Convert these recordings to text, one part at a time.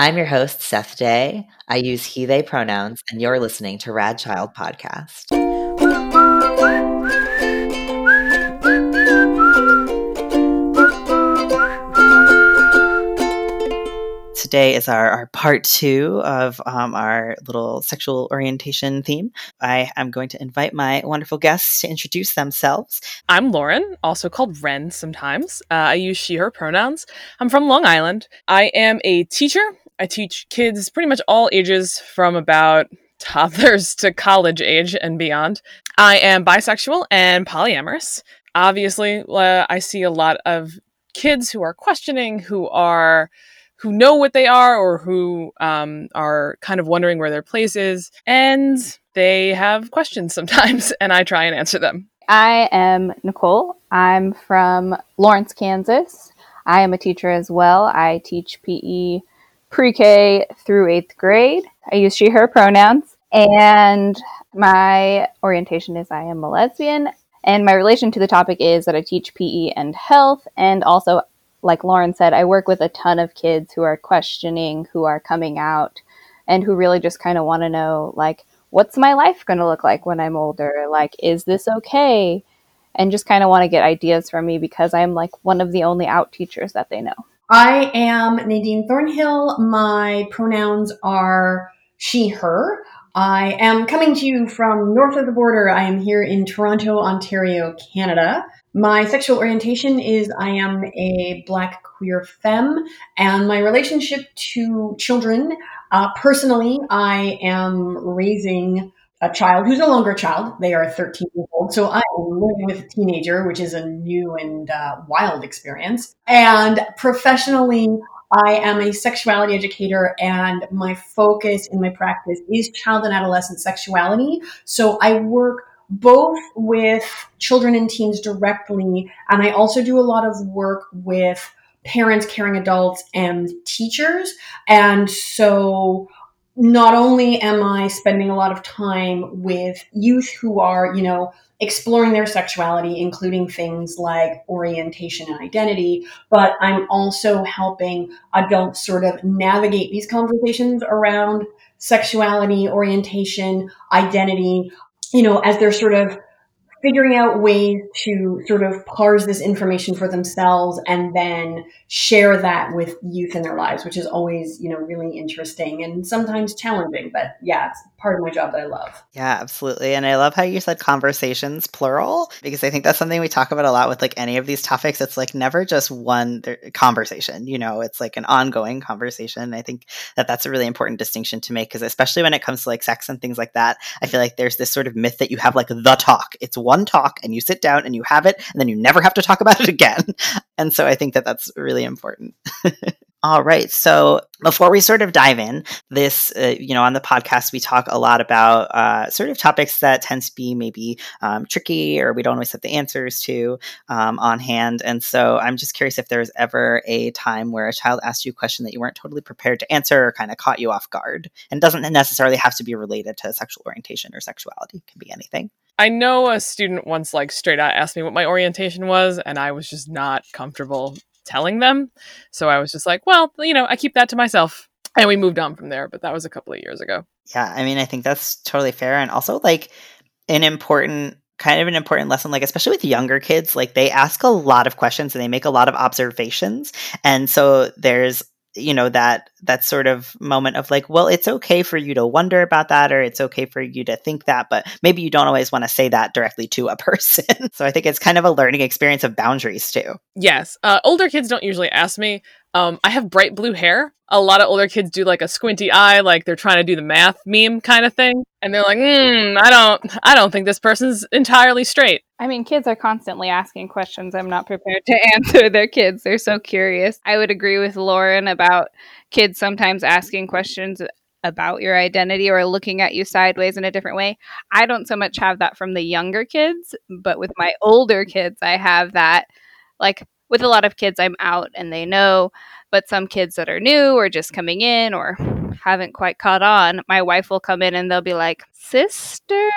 I'm your host, Seth Day. I use he, they pronouns, and you're listening to Rad Child Podcast. today is our, our part two of um, our little sexual orientation theme. I am going to invite my wonderful guests to introduce themselves. I'm Lauren, also called Ren sometimes. Uh, I use she, her pronouns. I'm from Long Island. I am a teacher. I teach kids pretty much all ages from about toddlers to college age and beyond. I am bisexual and polyamorous. Obviously, uh, I see a lot of kids who are questioning, who are who know what they are or who um, are kind of wondering where their place is. And they have questions sometimes, and I try and answer them. I am Nicole. I'm from Lawrence, Kansas. I am a teacher as well. I teach PE pre K through eighth grade. I use she, her pronouns. And my orientation is I am a lesbian. And my relation to the topic is that I teach PE and health and also like Lauren said, I work with a ton of kids who are questioning, who are coming out, and who really just kind of want to know, like, what's my life going to look like when I'm older? Like, is this okay? And just kind of want to get ideas from me because I'm like one of the only out teachers that they know. I am Nadine Thornhill. My pronouns are she, her. I am coming to you from north of the border. I am here in Toronto, Ontario, Canada. My sexual orientation is I am a black queer femme, and my relationship to children, uh, personally, I am raising a child who's no longer a child. They are 13 years old. So I am living with a teenager, which is a new and uh, wild experience. And professionally, I am a sexuality educator and my focus in my practice is child and adolescent sexuality. So I work both with children and teens directly, and I also do a lot of work with parents, caring adults, and teachers. And so not only am I spending a lot of time with youth who are, you know, exploring their sexuality, including things like orientation and identity, but I'm also helping adults sort of navigate these conversations around sexuality, orientation, identity, you know, as they're sort of figuring out ways to sort of parse this information for themselves and then share that with youth in their lives, which is always, you know, really interesting and sometimes challenging. But yeah, it's part of my job that I love. Yeah, absolutely. And I love how you said conversations plural because I think that's something we talk about a lot with like any of these topics. It's like never just one conversation, you know, it's like an ongoing conversation. I think that that's a really important distinction to make because especially when it comes to like sex and things like that, I feel like there's this sort of myth that you have like the talk. It's one talk and you sit down and you have it and then you never have to talk about it again. And so I think that that's really important. All right. So before we sort of dive in, this, uh, you know, on the podcast, we talk a lot about uh, sort of topics that tend to be maybe um, tricky or we don't always have the answers to um, on hand. And so I'm just curious if there's ever a time where a child asked you a question that you weren't totally prepared to answer or kind of caught you off guard and doesn't necessarily have to be related to sexual orientation or sexuality. It can be anything. I know a student once like straight out asked me what my orientation was, and I was just not comfortable telling them. So I was just like, well, you know, I keep that to myself. And we moved on from there, but that was a couple of years ago. Yeah, I mean, I think that's totally fair. And also, like, an important kind of an important lesson like especially with younger kids like they ask a lot of questions and they make a lot of observations and so there's you know that that sort of moment of like well it's okay for you to wonder about that or it's okay for you to think that but maybe you don't always want to say that directly to a person. So i think it's kind of a learning experience of boundaries too. Yes. Uh, older kids don't usually ask me um, I have bright blue hair. A lot of older kids do like a squinty eye, like they're trying to do the math meme kind of thing, and they're like, "Hmm, I don't, I don't think this person's entirely straight." I mean, kids are constantly asking questions. I'm not prepared to answer their kids. They're so curious. I would agree with Lauren about kids sometimes asking questions about your identity or looking at you sideways in a different way. I don't so much have that from the younger kids, but with my older kids, I have that like with a lot of kids, I'm out and they know. But some kids that are new or just coming in or haven't quite caught on, my wife will come in and they'll be like, sister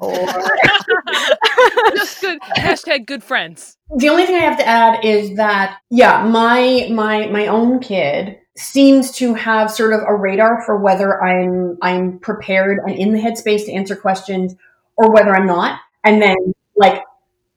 or just good hashtag good friends. The only thing I have to add is that yeah, my my my own kid seems to have sort of a radar for whether I'm I'm prepared and in the headspace to answer questions or whether I'm not. And then like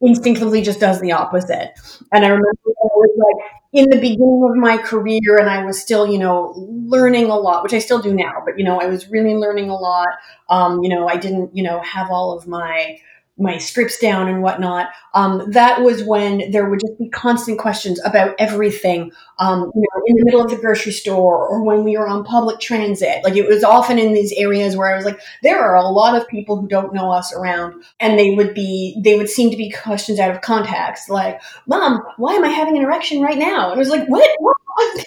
instinctively just does the opposite. And I remember I was like in the beginning of my career and I was still, you know, learning a lot, which I still do now, but you know, I was really learning a lot. Um, you know, I didn't, you know, have all of my my scripts down and whatnot. Um, that was when there would just be constant questions about everything. Um, you know, in the middle of the grocery store or when we were on public transit. Like it was often in these areas where I was like, there are a lot of people who don't know us around, and they would be, they would seem to be questions out of context, like, "Mom, why am I having an erection right now?" And it was like, "What? what?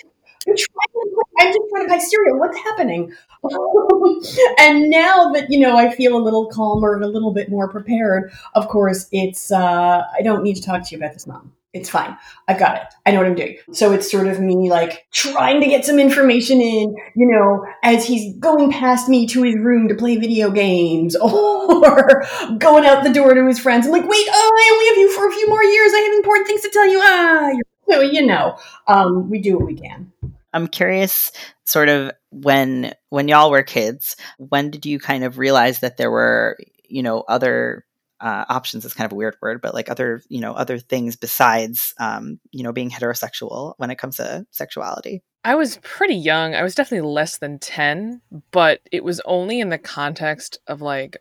I'm, trying, I'm just trying to buy cereal. What's happening? and now that you know, I feel a little calmer and a little bit more prepared. Of course, it's uh, I don't need to talk to you about this, mom. It's fine. I've got it. I know what I'm doing. So it's sort of me like trying to get some information in, you know, as he's going past me to his room to play video games or going out the door to his friends. I'm like, wait, oh, I only have you for a few more years. I have important things to tell you. Ah, so, you know, um, we do what we can. I'm curious, sort of when when y'all were kids, when did you kind of realize that there were, you know, other uh, options is kind of a weird word, but like other, you know, other things besides, um, you know, being heterosexual when it comes to sexuality? I was pretty young. I was definitely less than 10, but it was only in the context of like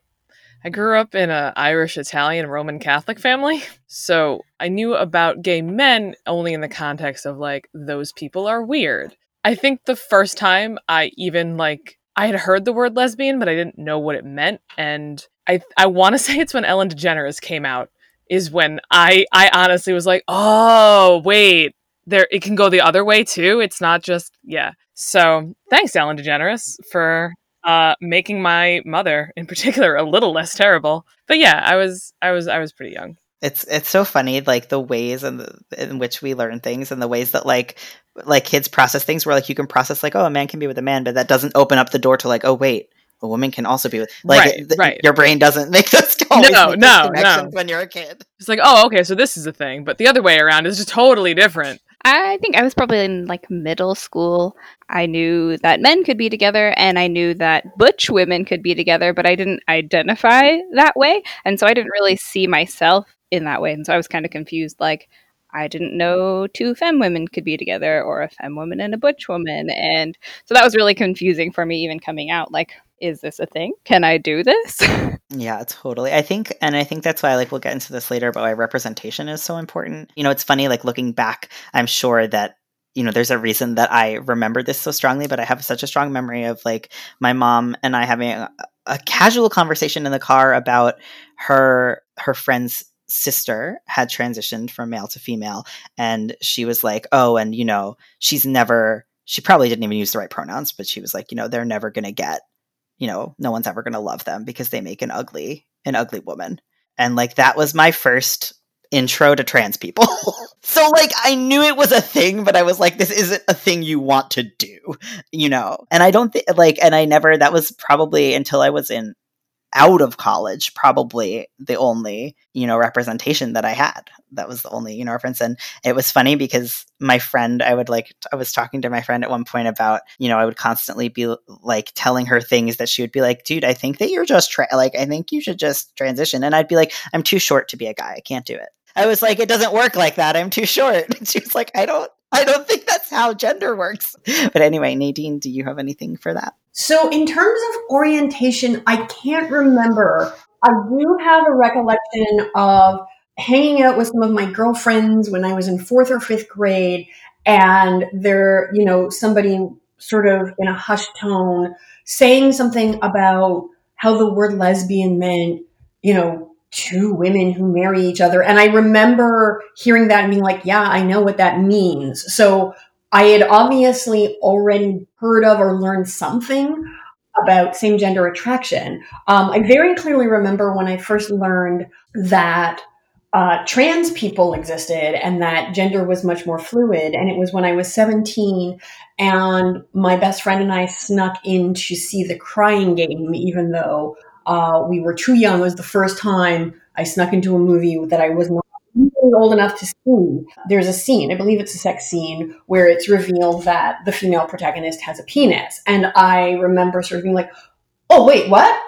I grew up in a Irish, Italian, Roman Catholic family. So I knew about gay men only in the context of like those people are weird. I think the first time I even like I had heard the word lesbian, but I didn't know what it meant. And I I want to say it's when Ellen DeGeneres came out is when I I honestly was like, oh wait, there it can go the other way too. It's not just yeah. So thanks, Ellen DeGeneres, for uh, making my mother in particular a little less terrible. But yeah, I was I was I was pretty young. It's it's so funny, like the ways in, the, in which we learn things and the ways that like like kids process things. Where like you can process like, oh, a man can be with a man, but that doesn't open up the door to like, oh, wait, a woman can also be with like right, th- right. your brain doesn't make those no no no when you're a kid. It's like, oh, okay, so this is a thing, but the other way around is just totally different. I think I was probably in like middle school. I knew that men could be together and I knew that butch women could be together, but I didn't identify that way. And so I didn't really see myself in that way. And so I was kind of confused like I didn't know two femme women could be together or a femme woman and a butch woman. And so that was really confusing for me even coming out like is this a thing? Can I do this? yeah, totally. I think, and I think that's why, like, we'll get into this later, but why representation is so important. You know, it's funny, like, looking back, I'm sure that you know, there's a reason that I remember this so strongly, but I have such a strong memory of like my mom and I having a, a casual conversation in the car about her her friend's sister had transitioned from male to female and she was like oh and you know she's never she probably didn't even use the right pronouns but she was like you know they're never going to get you know no one's ever going to love them because they make an ugly an ugly woman. And like that was my first intro to trans people. So like i knew it was a thing but i was like this isn't a thing you want to do you know? And i don't think like and i never that was probably until i was in out of college probably the only you know representation that i had. That was the only you know reference. And it was funny because my friend i would like i was talking to my friend at one point about you know i would constantly be like telling her things that she would be like dude i think that you're just tra- like i think you should just transition. And i'd be like i'm too short to be a guy. I can't do it. I was like it doesn't work like that. I'm too short. And she was like i don't I don't think that's how gender works. But anyway, Nadine, do you have anything for that? So, in terms of orientation, I can't remember. I do have a recollection of hanging out with some of my girlfriends when I was in fourth or fifth grade, and there, you know, somebody sort of in a hushed tone saying something about how the word lesbian meant, you know, two women who marry each other. And I remember hearing that and being like, yeah, I know what that means. So I had obviously already heard of or learned something about same gender attraction. Um, I very clearly remember when I first learned that uh, trans people existed and that gender was much more fluid. And it was when I was 17 and my best friend and I snuck in to see the crying game, even though uh, we were too young. It was the first time I snuck into a movie that I was not old enough to see, there's a scene, I believe it's a sex scene, where it's revealed that the female protagonist has a penis. And I remember sort of being like, oh, wait, what?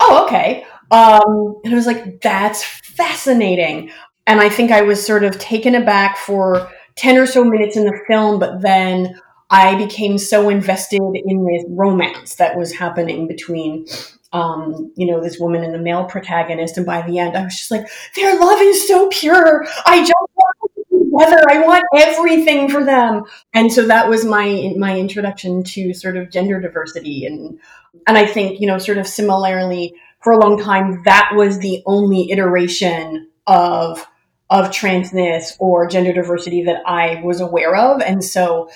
Oh, okay. Um, and I was like, that's fascinating. And I think I was sort of taken aback for 10 or so minutes in the film, but then I became so invested in this romance that was happening between um, you know, this woman and the male protagonist. And by the end, I was just like, their love is so pure. I just want together. I want everything for them. And so that was my my introduction to sort of gender diversity. And and I think, you know, sort of similarly, for a long time, that was the only iteration of of transness or gender diversity that I was aware of. And so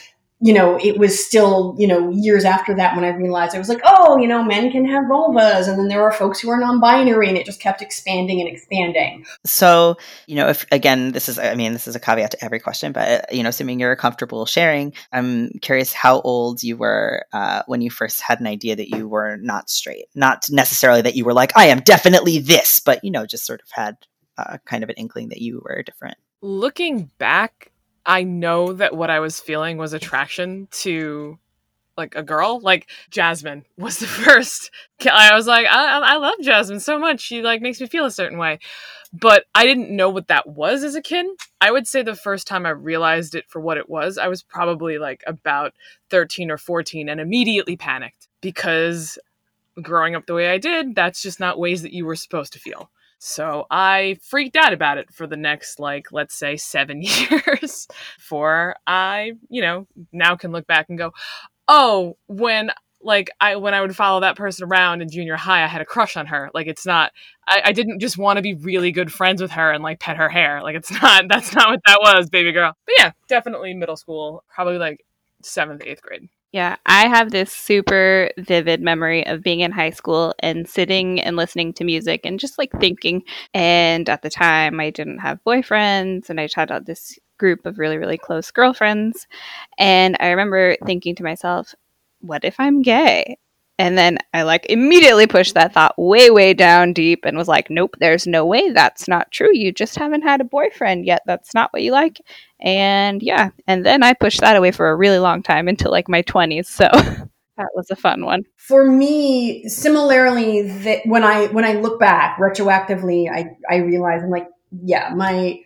you know, it was still, you know, years after that when I realized I was like, oh, you know, men can have vulvas. And then there are folks who are non binary, and it just kept expanding and expanding. So, you know, if again, this is, I mean, this is a caveat to every question, but, you know, assuming you're comfortable sharing, I'm curious how old you were uh, when you first had an idea that you were not straight. Not necessarily that you were like, I am definitely this, but, you know, just sort of had uh, kind of an inkling that you were different. Looking back, I know that what I was feeling was attraction to like a girl. Like Jasmine was the first. I was like, I, I love Jasmine so much. She like makes me feel a certain way. But I didn't know what that was as a kid. I would say the first time I realized it for what it was, I was probably like about 13 or 14 and immediately panicked because growing up the way I did, that's just not ways that you were supposed to feel. So I freaked out about it for the next, like, let's say seven years before I, you know, now can look back and go, oh, when like I when I would follow that person around in junior high, I had a crush on her. Like it's not I, I didn't just want to be really good friends with her and like pet her hair. Like it's not that's not what that was, baby girl. But yeah, definitely middle school, probably like seventh, eighth grade. Yeah, I have this super vivid memory of being in high school and sitting and listening to music and just like thinking. And at the time, I didn't have boyfriends, and I just had this group of really, really close girlfriends. And I remember thinking to myself, what if I'm gay? And then I like immediately pushed that thought way, way down deep and was like, nope, there's no way that's not true. You just haven't had a boyfriend yet. That's not what you like. And yeah, and then I pushed that away for a really long time until like my 20s. So that was a fun one. For me, similarly, that when I when I look back retroactively, I I realize I'm like, yeah, my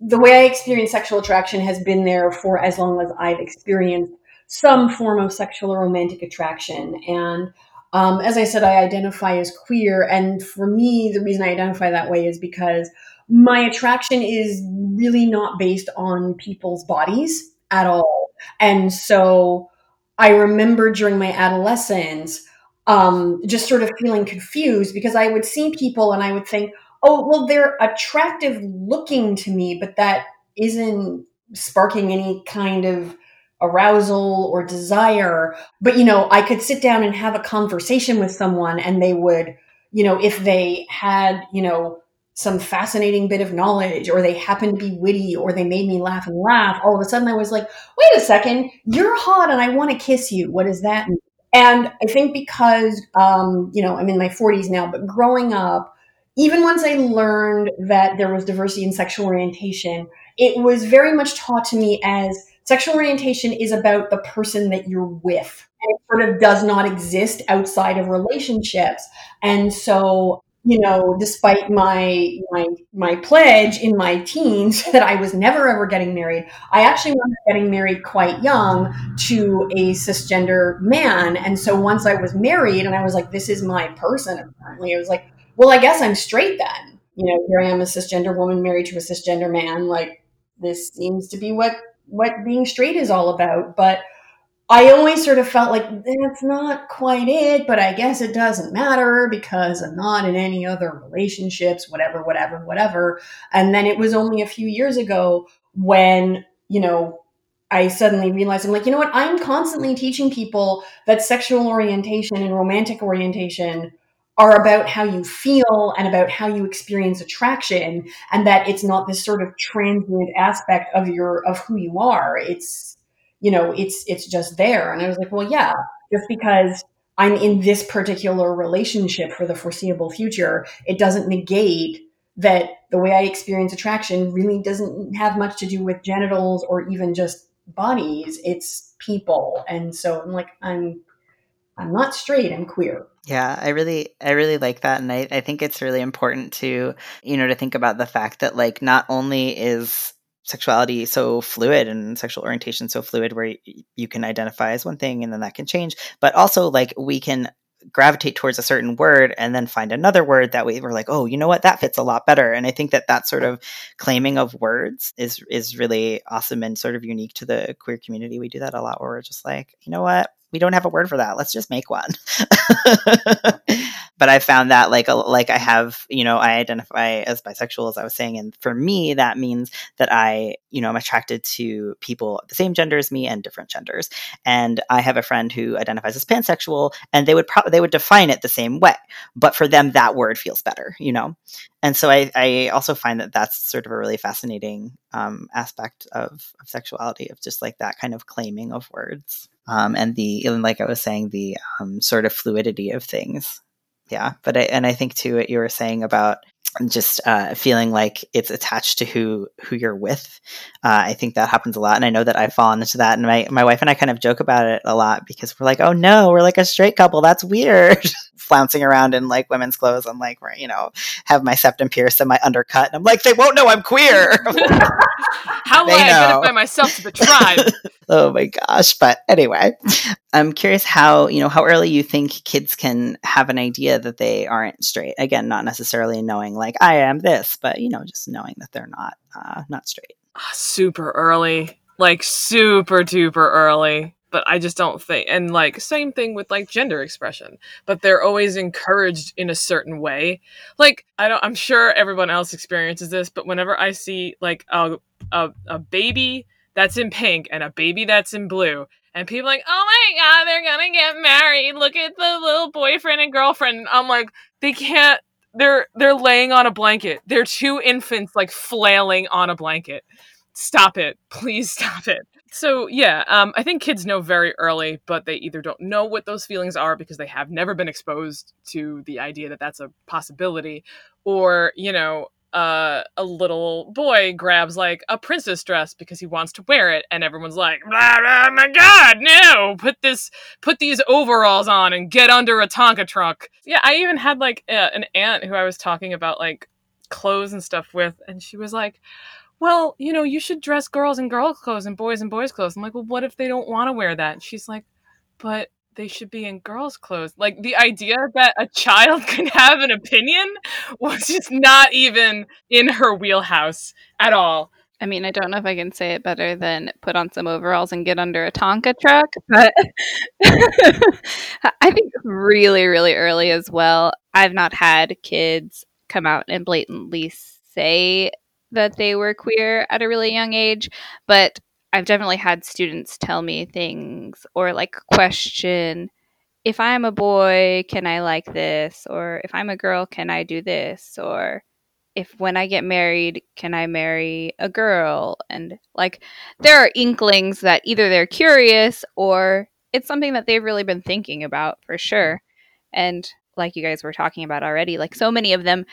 the way I experience sexual attraction has been there for as long as I've experienced some form of sexual or romantic attraction. And um, as I said, I identify as queer. And for me, the reason I identify that way is because my attraction is really not based on people's bodies at all. And so I remember during my adolescence, um, just sort of feeling confused because I would see people and I would think, oh, well, they're attractive looking to me, but that isn't sparking any kind of arousal or desire. But, you know, I could sit down and have a conversation with someone and they would, you know, if they had, you know, some fascinating bit of knowledge or they happened to be witty or they made me laugh and laugh, all of a sudden I was like, wait a second, you're hot and I want to kiss you. What does that mean? And I think because, um, you know, I'm in my 40s now, but growing up, even once I learned that there was diversity in sexual orientation, it was very much taught to me as sexual orientation is about the person that you're with. And it sort of does not exist outside of relationships. And so, you know, despite my my my pledge in my teens that I was never ever getting married, I actually wound up getting married quite young to a cisgender man. And so once I was married and I was like, this is my person, apparently, I was like, well, I guess I'm straight then. You know, here I am a cisgender woman married to a cisgender man. Like, this seems to be what what being straight is all about. But I always sort of felt like eh, that's not quite it, but I guess it doesn't matter because I'm not in any other relationships, whatever, whatever, whatever. And then it was only a few years ago when, you know, I suddenly realized I'm like, you know what? I'm constantly teaching people that sexual orientation and romantic orientation are about how you feel and about how you experience attraction and that it's not this sort of transient aspect of your of who you are it's you know it's it's just there and i was like well yeah just because i'm in this particular relationship for the foreseeable future it doesn't negate that the way I experience attraction really doesn't have much to do with genitals or even just bodies. It's people. And so I'm like, I'm I'm not straight, I'm queer. Yeah, I really I really like that and I, I think it's really important to, you know, to think about the fact that like not only is sexuality so fluid and sexual orientation so fluid where you can identify as one thing and then that can change but also like we can gravitate towards a certain word and then find another word that we were like oh you know what? That fits a lot better. And i think that that sort of claiming of words is is really awesome and sort of unique to the queer community. We do that a lot where we're just like you know what we don't have a word for that let's just make one but I found that like a, like I have you know I identify as bisexual as I was saying, and for me that means that I you know I'm attracted to people the same gender as me and different genders. And I have a friend who identifies as pansexual, and they would probably they would define it the same way, but for them that word feels better, you know. And so I, I also find that that's sort of a really fascinating um, aspect of, of sexuality of just like that kind of claiming of words. Um, and the like I was saying, the um, sort of fluidity of things. Yeah but I, and i think too what you were saying about just uh, feeling like it's attached to who who you're with uh, i think that happens a lot. And i know that i've fallen into that. And my, my wife and i kind of joke about it a lot because we're like oh no we're like a straight couple. That's weird. Flouncing around in like women's clothes i'm like you know have my septum pierced and my undercut. And i'm like they won't know i'm queer. How will i identify myself to the tribe oh my gosh but anyway I'm curious how, you know, how early you think kids can have an idea that they aren't straight. Again, not necessarily knowing like I am this, but you know, just knowing that they're not uh, not straight. Ah, super early. Like super duper early. But I just don't think and like same thing with like gender expression. But they're always encouraged in a certain way. Like I don't I'm sure everyone else experiences this, but whenever I see like a a, a baby that's in pink and a baby that's in blue and people like, oh my god, they're gonna get married. Look at the little boyfriend and girlfriend. I'm like, they can't. They're they're laying on a blanket. They're two infants like flailing on a blanket. Stop it, please stop it. So yeah, um, I think kids know very early, but they either don't know what those feelings are because they have never been exposed to the idea that that's a possibility, or you know, uh, a little boy grabs like a princess dress because he wants to wear it, and everyone's like, "Oh my god, no! Put this, put these overalls on and get under a Tonka truck." Yeah, I even had like a, an aunt who I was talking about like clothes and stuff with, and she was like, "Well, you know, you should dress girls in girl clothes and boys in boys clothes." I'm like, "Well, what if they don't want to wear that?" And she's like, "But they should be in girls' clothes. Like the idea that a child can have an opinion was just not even in her wheelhouse at all. I mean, I don't know if I can say it better than put on some overalls and get under a Tonka truck, but I think really, really early as well. I've not had kids come out and blatantly say that they were queer at a really young age, but I've definitely had students tell me things or like question if I'm a boy, can I like this? Or if I'm a girl, can I do this? Or if when I get married, can I marry a girl? And like there are inklings that either they're curious or it's something that they've really been thinking about for sure. And like you guys were talking about already, like so many of them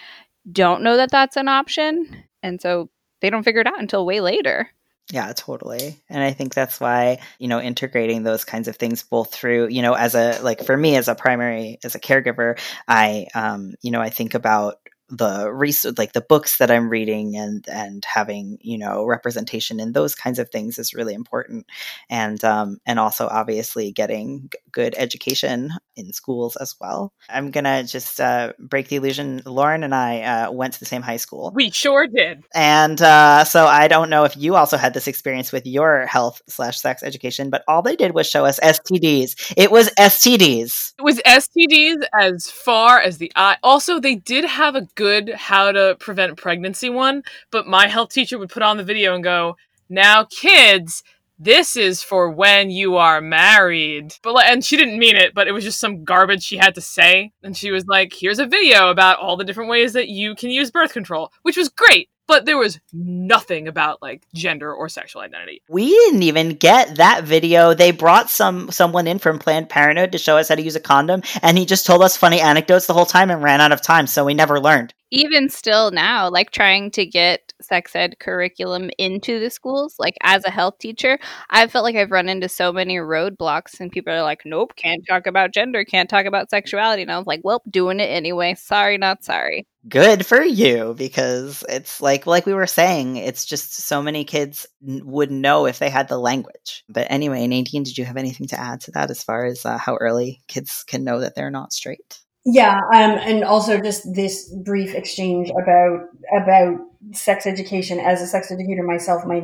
don't know that that's an option. And so they don't figure it out until way later. Yeah, totally. And I think that's why, you know, integrating those kinds of things both through, you know, as a like for me as a primary as a caregiver, I um, you know, I think about the research like the books that i'm reading and and having you know representation in those kinds of things is really important. And um and also obviously getting good education in schools as well. I'm gonna just uh break the illusion. Lauren and i uh, went to the same high school. We sure did. And uh so i don't know if you also had this experience with your health slash sex education but all they did was show us stds it was stds it was stds as far as the eye. Also they did have a good how to prevent pregnancy one, but my health teacher would put on the video and go, "Now kids, this is for when you are married." But and she didn't mean it, but it was just some garbage she had to say. And she was like, "Here's a video about all the different ways that you can use birth control," which was great but there was nothing about like gender or sexual identity. We didn't even get that video. They brought some someone in from Planned Parenthood to show us how to use a condom, and he just told us funny anecdotes the whole time and ran out of time, so we never learned. Even still now, like trying to get sex ed curriculum into the schools, like as a health teacher, I felt like I've run into so many roadblocks and people are like, nope, can't talk about gender, can't talk about sexuality. And I was like, well, doing it anyway. Sorry, not sorry. Good for you because it's like like we were saying, it's just so many kids would know if they had the language. But anyway, Nadine, did you have anything to add to that as far as uh, how early kids can know that they're not straight? Yeah, um, and also just this brief exchange about about sex education. As a sex educator myself, my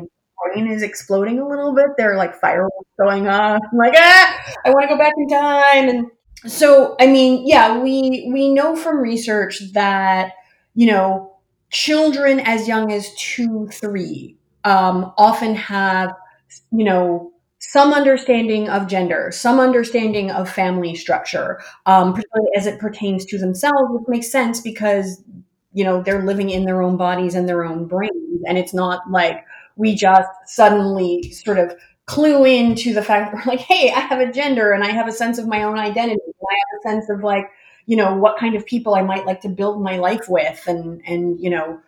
brain is exploding a little bit. There are like fireworks going off. I'm like, ah, I want to go back in time. And so, I mean, yeah, we we know from research that you know children as young as two, three um, often have you know some understanding of gender, some understanding of family structure, um, particularly as it pertains to themselves, which makes sense because you know they're living in their own bodies and their own brains, and it's not like we just suddenly sort of clue into the fact that we're like, hey, I have a gender and I have a sense of my own identity, I have a sense of like, you know, what kind of people I might like to build my life with, and and you know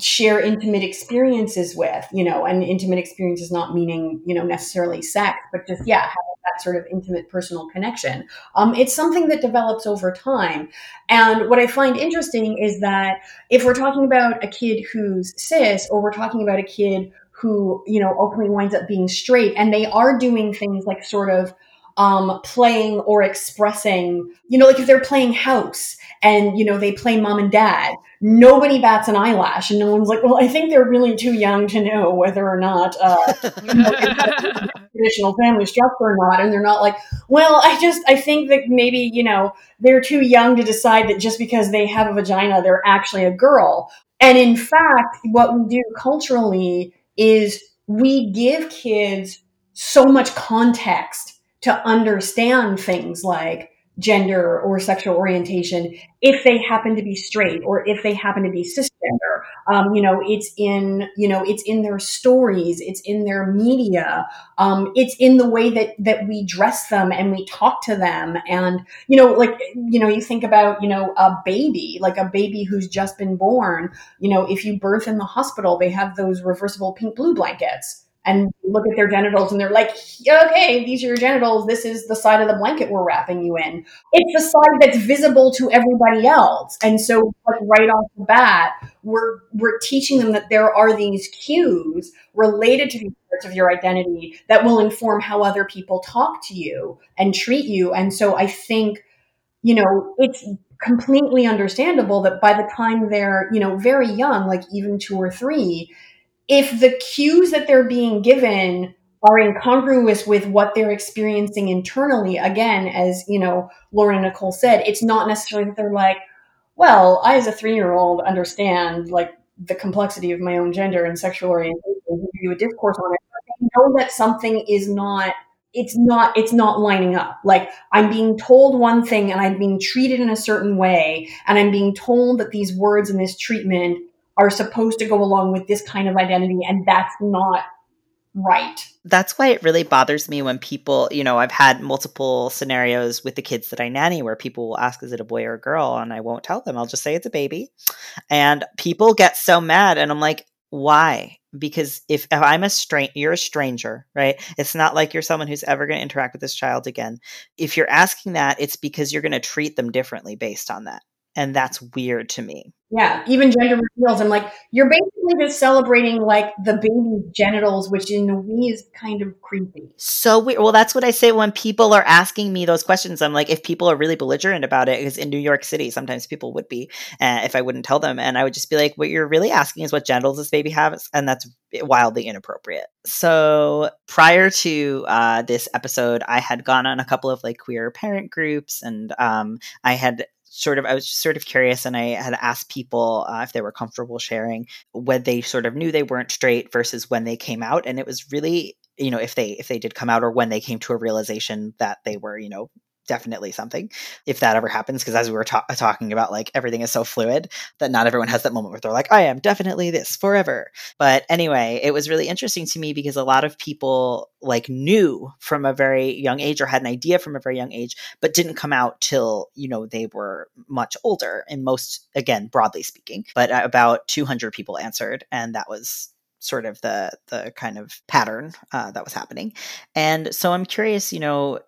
share intimate experiences with, you know, and intimate experiences not meaning, you know, necessarily sex, but just, yeah, that sort of intimate personal connection. Um, it's something that develops over time. And what I find interesting is that if we're talking about a kid who's cis or we're talking about a kid who, you know, ultimately winds up being straight and they are doing things like sort of um, playing or expressing, you know, like if they're playing house and, you know, they play mom and dad, nobody bats an eyelash and no one's like, well, I think they're really too young to know whether or not, uh, traditional family structure or not. And they're not like, well, I just, I think that maybe, you know, they're too young to decide that just because they have a vagina, they're actually a girl. And in fact, what we do culturally is we give kids so much context to understand things like gender or sexual orientation if they happen to be straight or if they happen to be cisgender. Um, you know it's in you know it's in their stories it's in their media um, it's in the way that that we dress them and we talk to them. And you know like you know you think about you know a baby like a baby who's just been born you know if you birth in the hospital they have those reversible pink blue blankets and look at their genitals and they're like, okay, these are your genitals. This is the side of the blanket we're wrapping you in. It's the side that's visible to everybody else. And so like right off the bat, we're we're teaching them that there are these cues related to these parts of your identity that will inform how other people talk to you and treat you. And so I think, you know, it's completely understandable that by the time they're, you know, very young, like even two or three, if the cues that they're being given are incongruous with what they're experiencing internally, again, as you know, Lauren and Nicole said, it's not necessarily that they're like, well, I as a three year old understand like the complexity of my own gender and sexual orientation, give you a discourse on it. They know that something is not it's not it's not lining up like i'm being told one thing and i'm being treated in a certain way and i'm being told that these words and this treatment are supposed to go along with this kind of identity and that's not right. That's why it really bothers me when people, you know, I've had multiple scenarios with the kids that I nanny where people will ask, is it a boy or a girl? And I won't tell them. I'll just say it's a baby. And people get so mad. And I'm like, why? Because if, if I'm a stranger, you're a stranger, right? It's not like you're someone who's ever going to interact with this child again. If you're asking that, it's because you're going to treat them differently based on that. And that's weird to me. Yeah, even gender reveals. I'm like, you're basically just celebrating like the baby's genitals, which in a way is kind of creepy. So weird. Well, that's what I say when people are asking me those questions. I'm like, if people are really belligerent about it, because in New York City, sometimes people would be, uh, if I wouldn't tell them, and I would just be like, what you're really asking is what genitals this baby has, and that's wildly inappropriate. So prior to uh, this episode, I had gone on a couple of like queer parent groups, and um, I had sort of I was just sort of curious, and I had asked people uh, if they were comfortable sharing when they sort of knew they weren't straight versus when they came out, and it was really you know if they if they did come out or when they came to a realization that they were you know definitely something if that ever happens because as we were ta- talking about like everything is so fluid that not everyone has that moment where they're like i am definitely this forever. But anyway it was really interesting to me because a lot of people like knew from a very young age or had an idea from a very young age but didn't come out till you know they were much older and most again broadly speaking but about 200 people answered and that was sort of the the kind of pattern uh, that was happening. And so i'm curious you know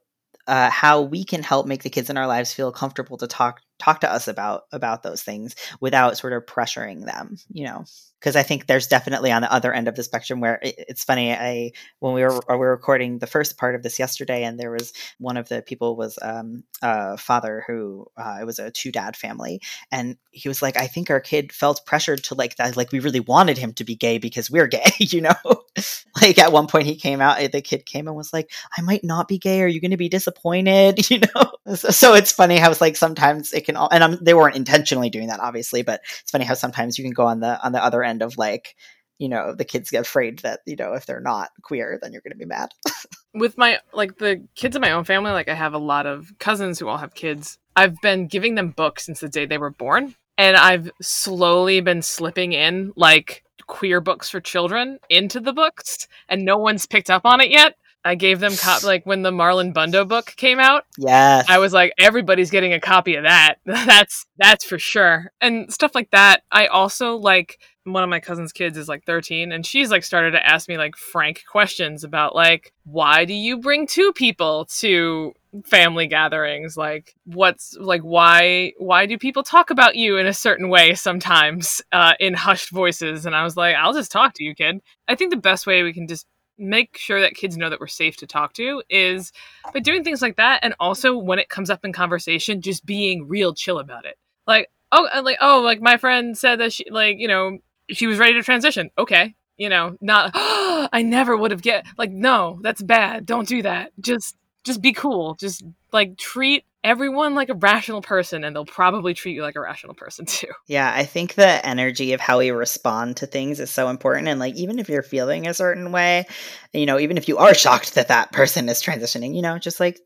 uh, how we can help make the kids in our lives feel comfortable to talk talk to us about about those things without sort of pressuring them you know? Because i think there's definitely on the other end of the spectrum where it, it's funny i when we were we were recording the first part of this yesterday and there was one of the people was um, a father who uh, it was a two dad family and he was like i think our kid felt pressured to like that like we really wanted him to be gay because we're gay you know? Like at one point he came out the kid came and was like i might not be gay. Are you going to be disappointed? You know? So, so it's funny how it's like sometimes it can all, and I'm, they weren't intentionally doing that, obviously, but it's funny how sometimes you can go on the on the other end of like, you know, the kids get afraid that you know if they're not queer, then you're going to be mad. With my like the kids in my own family, like I have a lot of cousins who all have kids. I've been giving them books since the day they were born, and I've slowly been slipping in like queer books for children into the books, and no one's picked up on it yet. I gave them cop like when the Marlon Bundo book came out. Yes. I was like, everybody's getting a copy of that. that's that's for sure. And stuff like that. I also like one of my cousin's kids is like 13 and she's like started to ask me like frank questions about like why do you bring two people to family gatherings like what's like why why do people talk about you in a certain way sometimes uh, in hushed voices and i was like i'll just talk to you kid i think the best way we can just make sure that kids know that we're safe to talk to is by doing things like that and also when it comes up in conversation just being real chill about it. Like oh uh, like oh like my friend said that she like you know she was ready to transition. Okay you know not oh, i never would have get like no that's bad. Don't do that. Just just be cool just like treat everyone like a rational person and they'll probably treat you like a rational person too. Yeah, I think the energy of how we respond to things is so important and like even if you're feeling a certain way, you know, even if you are shocked that that person is transitioning, you know, just like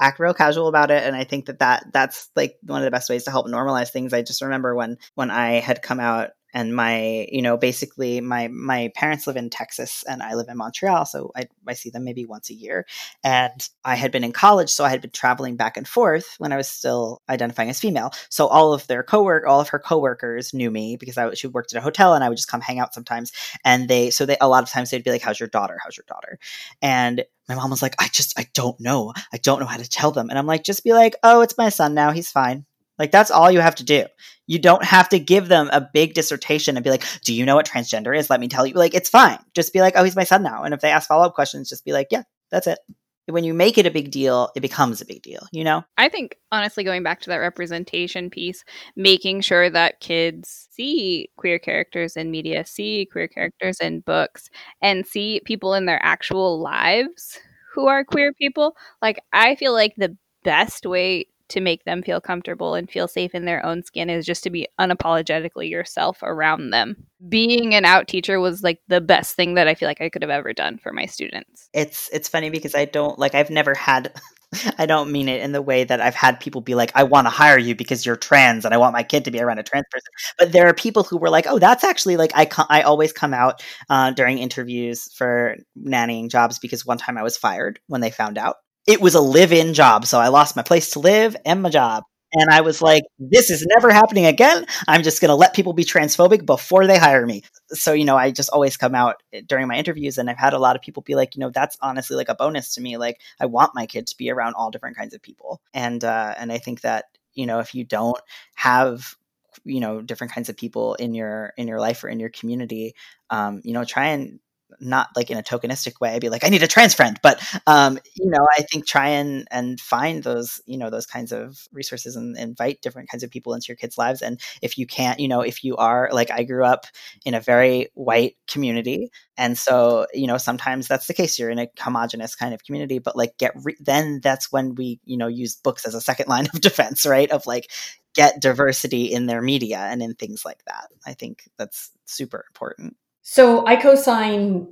act real casual about it and i think that, that that's like one of the best ways to help normalize things i just remember when when i had come out and my you know basically my my parents live in texas and i live in montreal so I, I see them maybe once a year. And i had been in college so i had been traveling back and forth when i was still identifying as female. So all of their co-work all of her coworkers knew me because i she worked at a hotel and i would just come hang out sometimes. And they so they a lot of times they'd be like how's your daughter? How's your daughter? And my mom was like i just i don't know. I don't know how to tell them. And i'm like just be like oh it's my son now. He's fine like that's all you have to do. You don't have to give them a big dissertation and be like, "Do you know what transgender is? Let me tell you." Like it's fine. Just be like, "Oh, he's my son now." And if they ask follow-up questions, just be like, "Yeah, that's it." When you make it a big deal, it becomes a big deal, you know? I think honestly going back to that representation piece, making sure that kids see queer characters in media, see queer characters in books, and see people in their actual lives who are queer people. Like I feel like the best way to make them feel comfortable and feel safe in their own skin is just to be unapologetically yourself around them. Being an out teacher was like the best thing that I feel like I could have ever done for my students. It's it's funny because I don't like I've never had I don't mean it in the way that I've had people be like, I want to hire you because you're trans and I want my kid to be around a trans person. But there are people who were like, oh, that's actually like, I, I always come out uh, during interviews for nannying jobs because one time I was fired when they found out it was a live in job. So I lost my place to live and my job. And I was like, this is never happening again. I'm just going to let people be transphobic before they hire me. So, you know, I just always come out during my interviews and I've had a lot of people be like, you know, that's honestly like a bonus to me. Like, I want my kid to be around all different kinds of people. And, uh, and I think that, you know, if you don't have you know different kinds of people in your in your life or in your community um, you know try and not like in a tokenistic way be like i need a trans friend. But um you know i think try and and find those you know those kinds of resources and invite different kinds of people into your kids lives. And if you can't you know if you are like i grew up in a very white community. And so you know sometimes that's the case you're in a homogenous kind of community but like get re- then that's when we you know use books as a second line of defense right? Of like get diversity in their media and in things like that. I think that's super important so I co-sign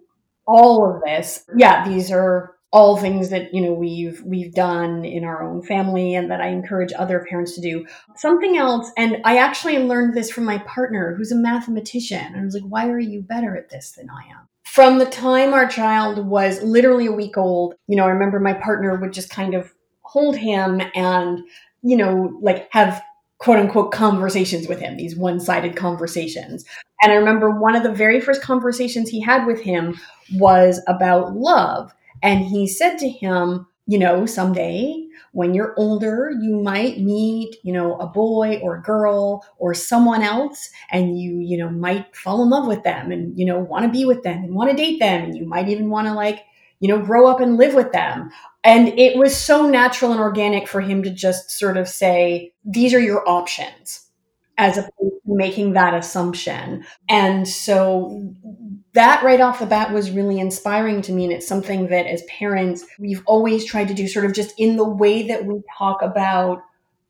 all of this. Yeah, these are all things that you know we've we've done in our own family and that I encourage other parents to do. Something else, and I actually learned this from my partner who's a mathematician. And I was like, why are you better at this than I am? From the time our child was literally a week old, you know, I remember my partner would just kind of hold him and, you know, like have quote unquote conversations with him, these one sided conversations. And I remember one of the very first conversations he had with him was about love. And he said to him, you know, someday when you're older, you might meet, you know, a boy or a girl or someone else, and you, you know, might fall in love with them and, you know, want to be with them and want to date them. And you might even want to, like, you know, grow up and live with them. And it was so natural and organic for him to just sort of say, these are your options, as opposed to making that assumption. And so that right off the bat was really inspiring to me. And it's something that as parents, we've always tried to do sort of just in the way that we talk about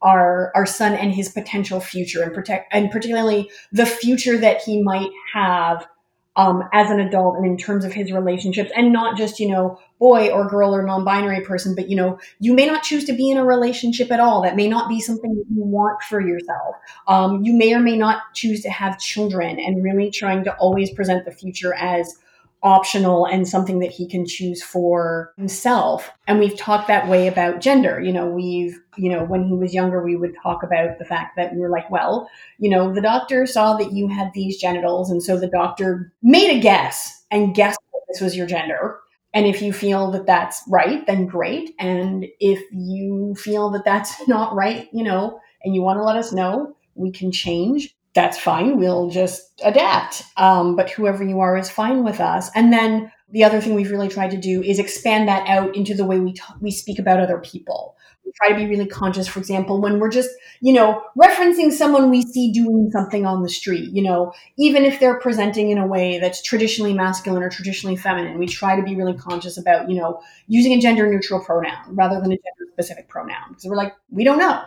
our our son and his potential future and protect and particularly the future that he might have um, as an adult and in terms of his relationships and not just you know boy or girl or non-binary person but you know you may not choose to be in a relationship at all. That may not be something that you want for yourself. Um, you may or may not choose to have children and really trying to always present the future as optional and something that he can choose for himself. And we've talked that way about gender. You know, we've, you know, when he was younger, we would talk about the fact that we were like, well, you know, the doctor saw that you had these genitals. And so the doctor made a guess and guessed that this was your gender. And if you feel that that's right, then great. And if you feel that that's not right, you know, and you want to let us know, we can change that's fine. We'll just adapt. Um, but whoever you are is fine with us. And then the other thing we've really tried to do is expand that out into the way we we speak about other people. We try to be really conscious. For example, when we're just you know referencing someone we see doing something on the street, you know, even if they're presenting in a way that's traditionally masculine or traditionally feminine, we try to be really conscious about you know using a gender neutral pronoun rather than a gender specific pronoun because we're like we don't know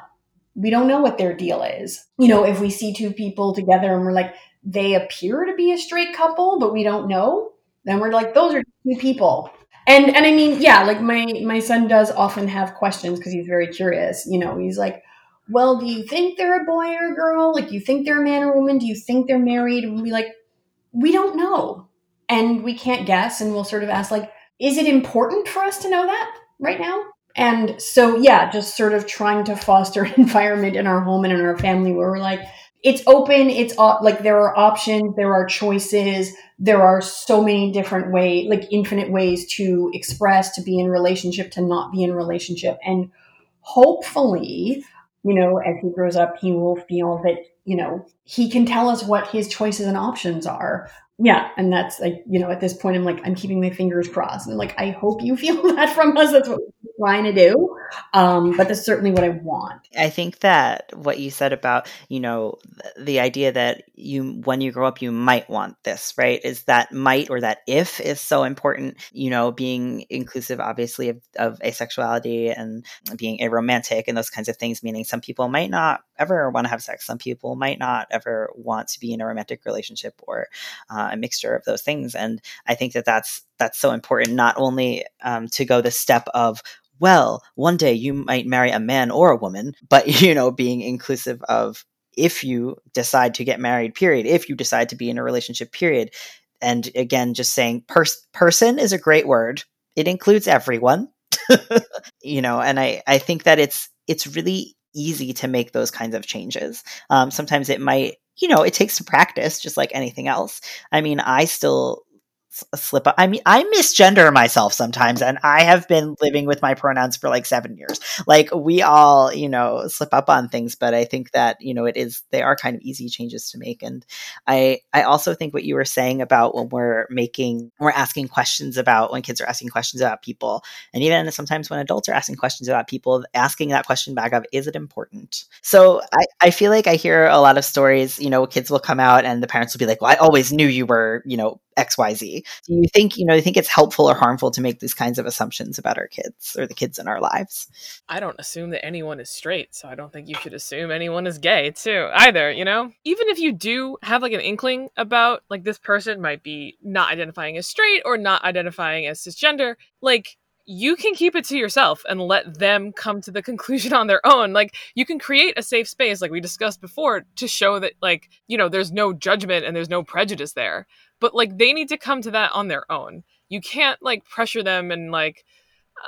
we don't know what their deal is. You know, if we see two people together and we're like, they appear to be a straight couple, but we don't know, then we're like, those are two people. And and I mean, yeah, like my my son does often have questions because he's very curious. You know, he's like, well, do you think they're a boy or a girl? Like, you think they're a man or a woman? Do you think they're married? And we like, we don't know, and we can't guess. And we'll sort of ask, like, is it important for us to know that right now? And so, yeah, just sort of trying to foster an environment in our home and in our family where we're like, it's open, it's like there are options, there are choices, there are so many different ways, like infinite ways to express, to be in relationship, to not be in relationship. And hopefully, you know, as he grows up, he will feel that, you know, he can tell us what his choices and options are yeah and that's like you know at this point i'm like i'm keeping my fingers crossed. And like i hope you feel that from us. That's what we're trying to do um, but that's certainly what i want. I think that what you said about you know the idea that you when you grow up you might want this right? Is that might or that if is so important you know being inclusive obviously of, of asexuality and being aromantic and those kinds of things meaning some people might not ever want to have sex. Some people might not ever want to be in a romantic relationship or uh, a mixture of those things. And I think that that's that's so important, not only um, to go the step of well, one day you might marry a man or a woman, but you know, being inclusive of if you decide to get married, period, if you decide to be in a relationship, period. And again, just saying pers- person is a great word. It includes everyone. you know, and I, I think that it's it's really easy to make those kinds of changes. Um, sometimes it might you know, it takes some practice, just like anything else. I mean, I still slip up. I mean, I misgender myself sometimes, and I have been living with my pronouns for like seven years. Like we all, you know, slip up on things, but I think that you know it is they are kind of easy changes to make. And I I also think what you were saying about when we're making we're asking questions about when kids are asking questions about people, and even sometimes when adults are asking questions about people, asking that question back of is it important? So I I feel like I hear a lot of stories. You know, kids will come out and the parents will be like, "Well, I always knew you were, you know." Xyz do you think you know you think it's helpful or harmful to make these kinds of assumptions about our kids or the kids in our lives? I don't assume that anyone is straight so i don't think you should assume anyone is gay too either you know? Even if you do have like an inkling about like this person might be not identifying as straight or not identifying as cisgender like you can keep it to yourself and let them come to the conclusion on their own. Like you can create a safe space, like we discussed before, to show that like, you know, there's no judgment and there's no prejudice there. But like they need to come to that on their own. You can't like pressure them and like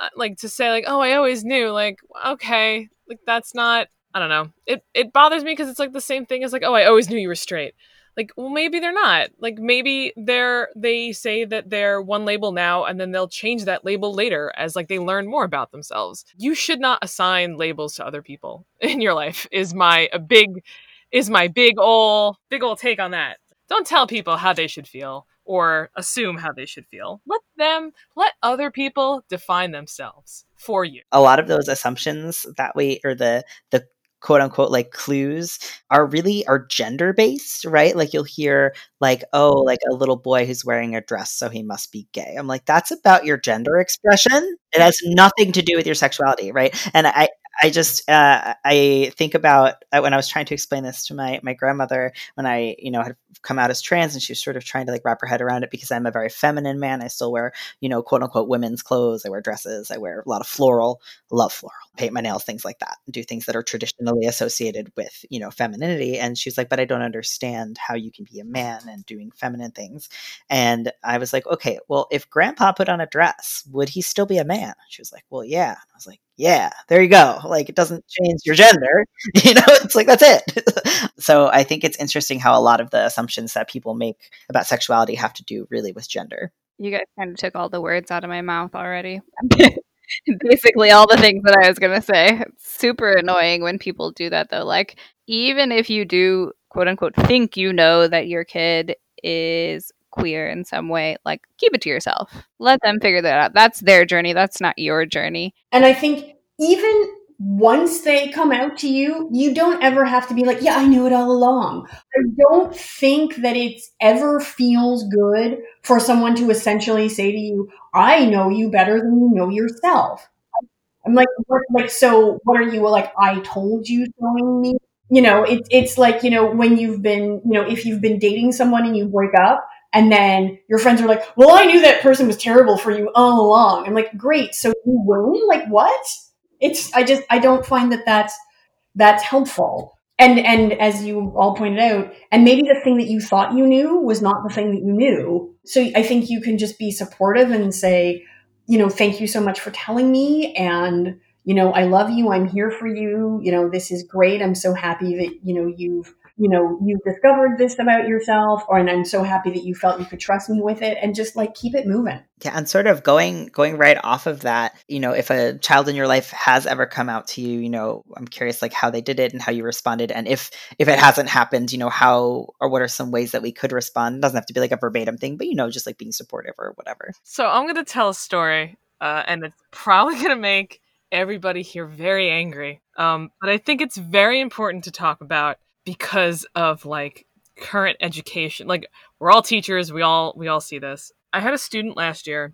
uh, like to say like, "Oh, I always knew." Like, okay, like that's not I don't know. It it bothers me because it's like the same thing as like, "Oh, I always knew you were straight." Like well maybe they're not. Like maybe they're they say that they're one label now and then they'll change that label later as like they learn more about themselves. You should not assign labels to other people in your life is my a big is my big ol' big ol' take on that. Don't tell people how they should feel or assume how they should feel. Let them let other people define themselves for you. A lot of those assumptions that we or the the quote unquote like clues are really are gender based right? Like you'll hear like oh like a little boy who's wearing a dress so he must be gay. I'm like that's about your gender expression. It has nothing to do with your sexuality right? And i I just uh, I think about uh, when I was trying to explain this to my my grandmother when I you know had come out as trans and she was sort of trying to like wrap her head around it because I'm a very feminine man. I still wear you know quote unquote women's clothes. I wear dresses. I wear a lot of floral. Love floral. Paint my nails, things like that. Do things that are traditionally associated with you know femininity. And she's like, but I don't understand how you can be a man and doing feminine things. And I was like, okay, well if Grandpa put on a dress, would he still be a man? She was like, well yeah. I was like yeah, there you go. Like it doesn't change your gender. You know, it's like that's it. so I think it's interesting how a lot of the assumptions that people make about sexuality have to do really with gender. You guys kind of took all the words out of my mouth already. Basically, all the things that I was going to say. It's super annoying when people do that, though. Like, even if you do, quote unquote, think you know that your kid is queer in some way, like keep it to yourself. Let them figure that out. That's their journey. That's not your journey. And I think even once they come out to you, you don't ever have to be like, yeah, I knew it all along. I don't think that it's ever feels good for someone to essentially say to you, I know you better than you know yourself. I'm like, what, like, so what are you like? I told you showing me. You know, it, it's like, you know, when you've been, you know, if you've been dating someone and you break up, and then your friends are like, well, I knew that person was terrible for you all along. I'm like, great. So you win? Like what? It's, I just, I don't find that that's, that's helpful. And, and as you all pointed out, and maybe the thing that you thought you knew was not the thing that you knew. So I think you can just be supportive and say, you know, thank you so much for telling me. And, you know, I love you. I'm here for you. You know, this is great. I'm so happy that, you know, you've, you know, you discovered this about yourself, or and I'm so happy that you felt you could trust me with it, and just like keep it moving. Yeah, and sort of going going right off of that, you know, if a child in your life has ever come out to you, you know, I'm curious like how they did it and how you responded, and if if it hasn't happened, you know, how or what are some ways that we could respond? It doesn't have to be like a verbatim thing, but you know, just like being supportive or whatever. So I'm gonna tell a story, uh, and it's probably gonna make everybody here very angry. Um, but I think it's very important to talk about because of like current education. Like we're all teachers, we all we all see this. I had a student last year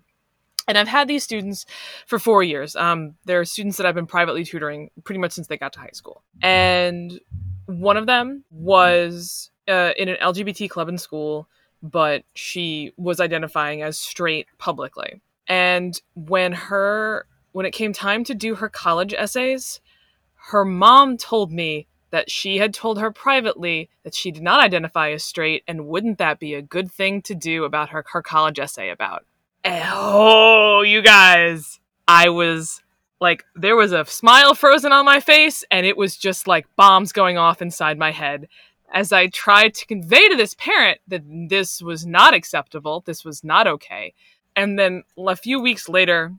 and I've had these students for four years. Um, they're students that I've been privately tutoring pretty much since they got to high school. And one of them was uh, in an LGBT club in school, but she was identifying as straight publicly. And when her when it came time to do her college essays, her mom told me that she had told her privately that she did not identify as straight, and wouldn't that be a good thing to do about her, her college essay about? oh, you guys, I was like, there was a smile frozen on my face, and it was just like bombs going off inside my head as I tried to convey to this parent that this was not acceptable, this was not okay. And then a few weeks later,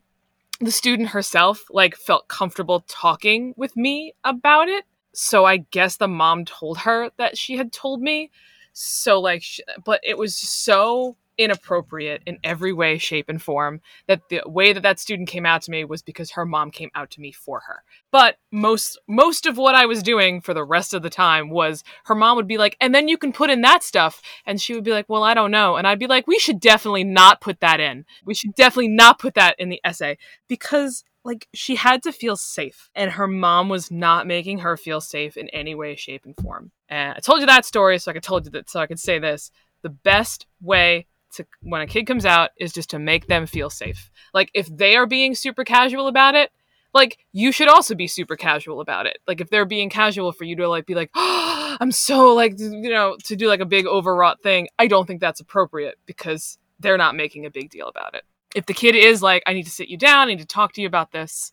the student herself like felt comfortable talking with me about it so I guess the mom told her that she had told me. So like, sh- but it was so inappropriate in every way, shape, and form that the way that that student came out to me was because her mom came out to me for her. But most most of what I was doing for the rest of the time was her mom would be like, and then you can put in that stuff, and she would be like, well, I don't know, and I'd be like, we should definitely not put that in. We should definitely not put that in the essay because like she had to feel safe and her mom was not making her feel safe in any way shape and form and i told you that story so i could told you that so i could say this the best way to when a kid comes out is just to make them feel safe. Like if they are being super casual about it, like you should also be super casual about it. Like if they're being casual for you to like be like, oh, I'm so like you know to do like a big overwrought thing. I don't think that's appropriate because they're not making a big deal about it. If the kid is like, I need to sit you down, I need to talk to you about this,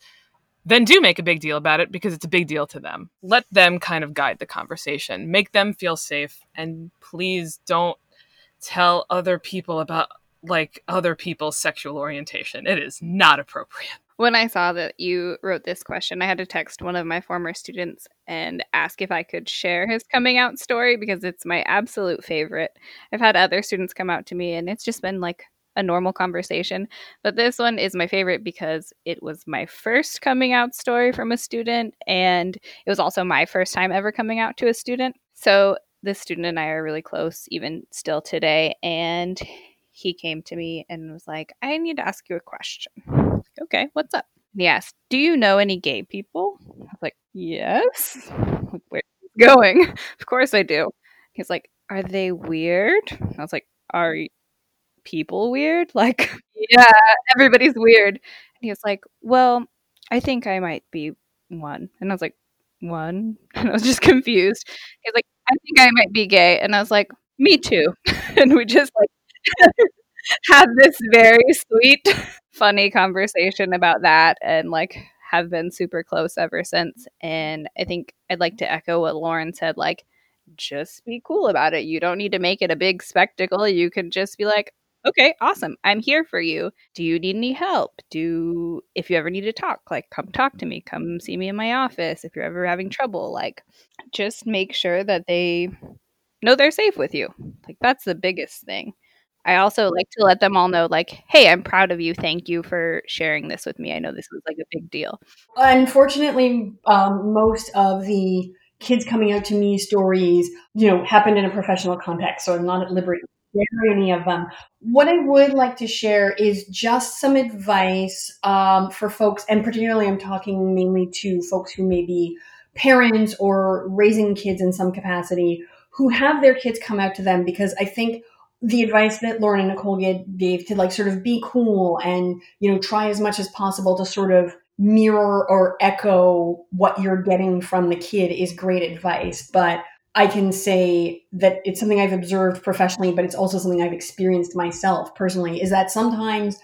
then do make a big deal about it because it's a big deal to them. Let them kind of guide the conversation, make them feel safe, and please don't tell other people about like other people's sexual orientation. It is not appropriate. When I saw that you wrote this question, I had to text one of my former students and ask if I could share his coming out story because it's my absolute favorite. I've had other students come out to me and it's just been like a normal conversation. But this one is my favorite because it was my first coming out story from a student and it was also my first time ever coming out to a student. So this student and I are really close even still today and he came to me and was like, I need to ask you a question okay, what's up? And he asked, Do you know any gay people? I was like, Yes. Like, Where's going? of course I do. He's like, Are they weird? I was like, Are people weird? Like, yeah, everybody's weird. And he was like, Well, I think I might be one. And I was like, One? And I was just confused. He's like, I think I might be gay. And I was like, Me too. and we just like had this very sweet, funny conversation about that and like have been super close ever since. And I think I'd like to echo what Lauren said like, just be cool about it. You don't need to make it a big spectacle. You can just be like, okay, awesome. I'm here for you. Do you need any help? Do, if you ever need to talk, like, come talk to me. Come see me in my office. If you're ever having trouble, like, just make sure that they know they're safe with you. Like, that's the biggest thing. I also like to let them all know, like, hey, I'm proud of you. Thank you for sharing this with me. I know this was like a big deal. Unfortunately, um, most of the kids coming out to me stories, you know, happened in a professional context, so I'm not at liberty share any of them. What I would like to share is just some advice um, for folks, and particularly I'm talking mainly to folks who may be parents or raising kids in some capacity who have their kids come out to them because I think – the advice that Lauren and Nicole gave to like sort of be cool and you know try as much as possible to sort of mirror or echo what you're getting from the kid is great advice but I can say that it's something I've observed professionally but it's also something I've experienced myself personally is that sometimes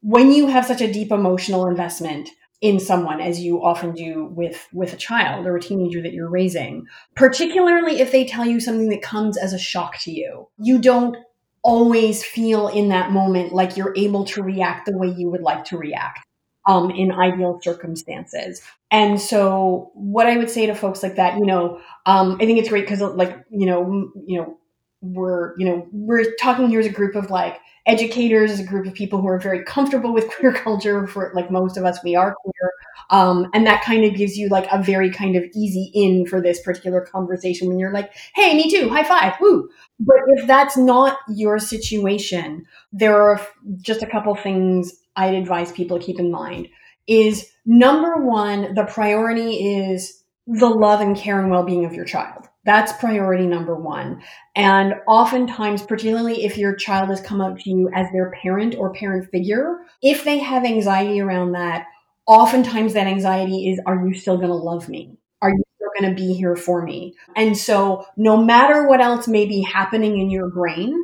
when you have such a deep emotional investment in someone as you often do with with a child or a teenager that you're raising particularly if they tell you something that comes as a shock to you you don't always feel in that moment like you're able to react the way you would like to react um, in ideal circumstances. And so, what I would say to folks like that, you know, um, I think it's great because, like, you know, you know, we're, you know, we're talking here as a group of like educators, as a group of people who are very comfortable with queer culture. For like most of us, we are queer, um, and that kind of gives you like a very kind of easy in for this particular conversation when you're like, "Hey, me too, high five, woo!" But if that's not your situation, there are just a couple things I'd advise people to keep in mind. Is number one, the priority is the love and care and well being of your child. That's priority number one. And oftentimes, particularly if your child has come up to you as their parent or parent figure, if they have anxiety around that, oftentimes that anxiety is, are you still going to love me? Are you still going to be here for me. And so, no matter what else may be happening in your brain,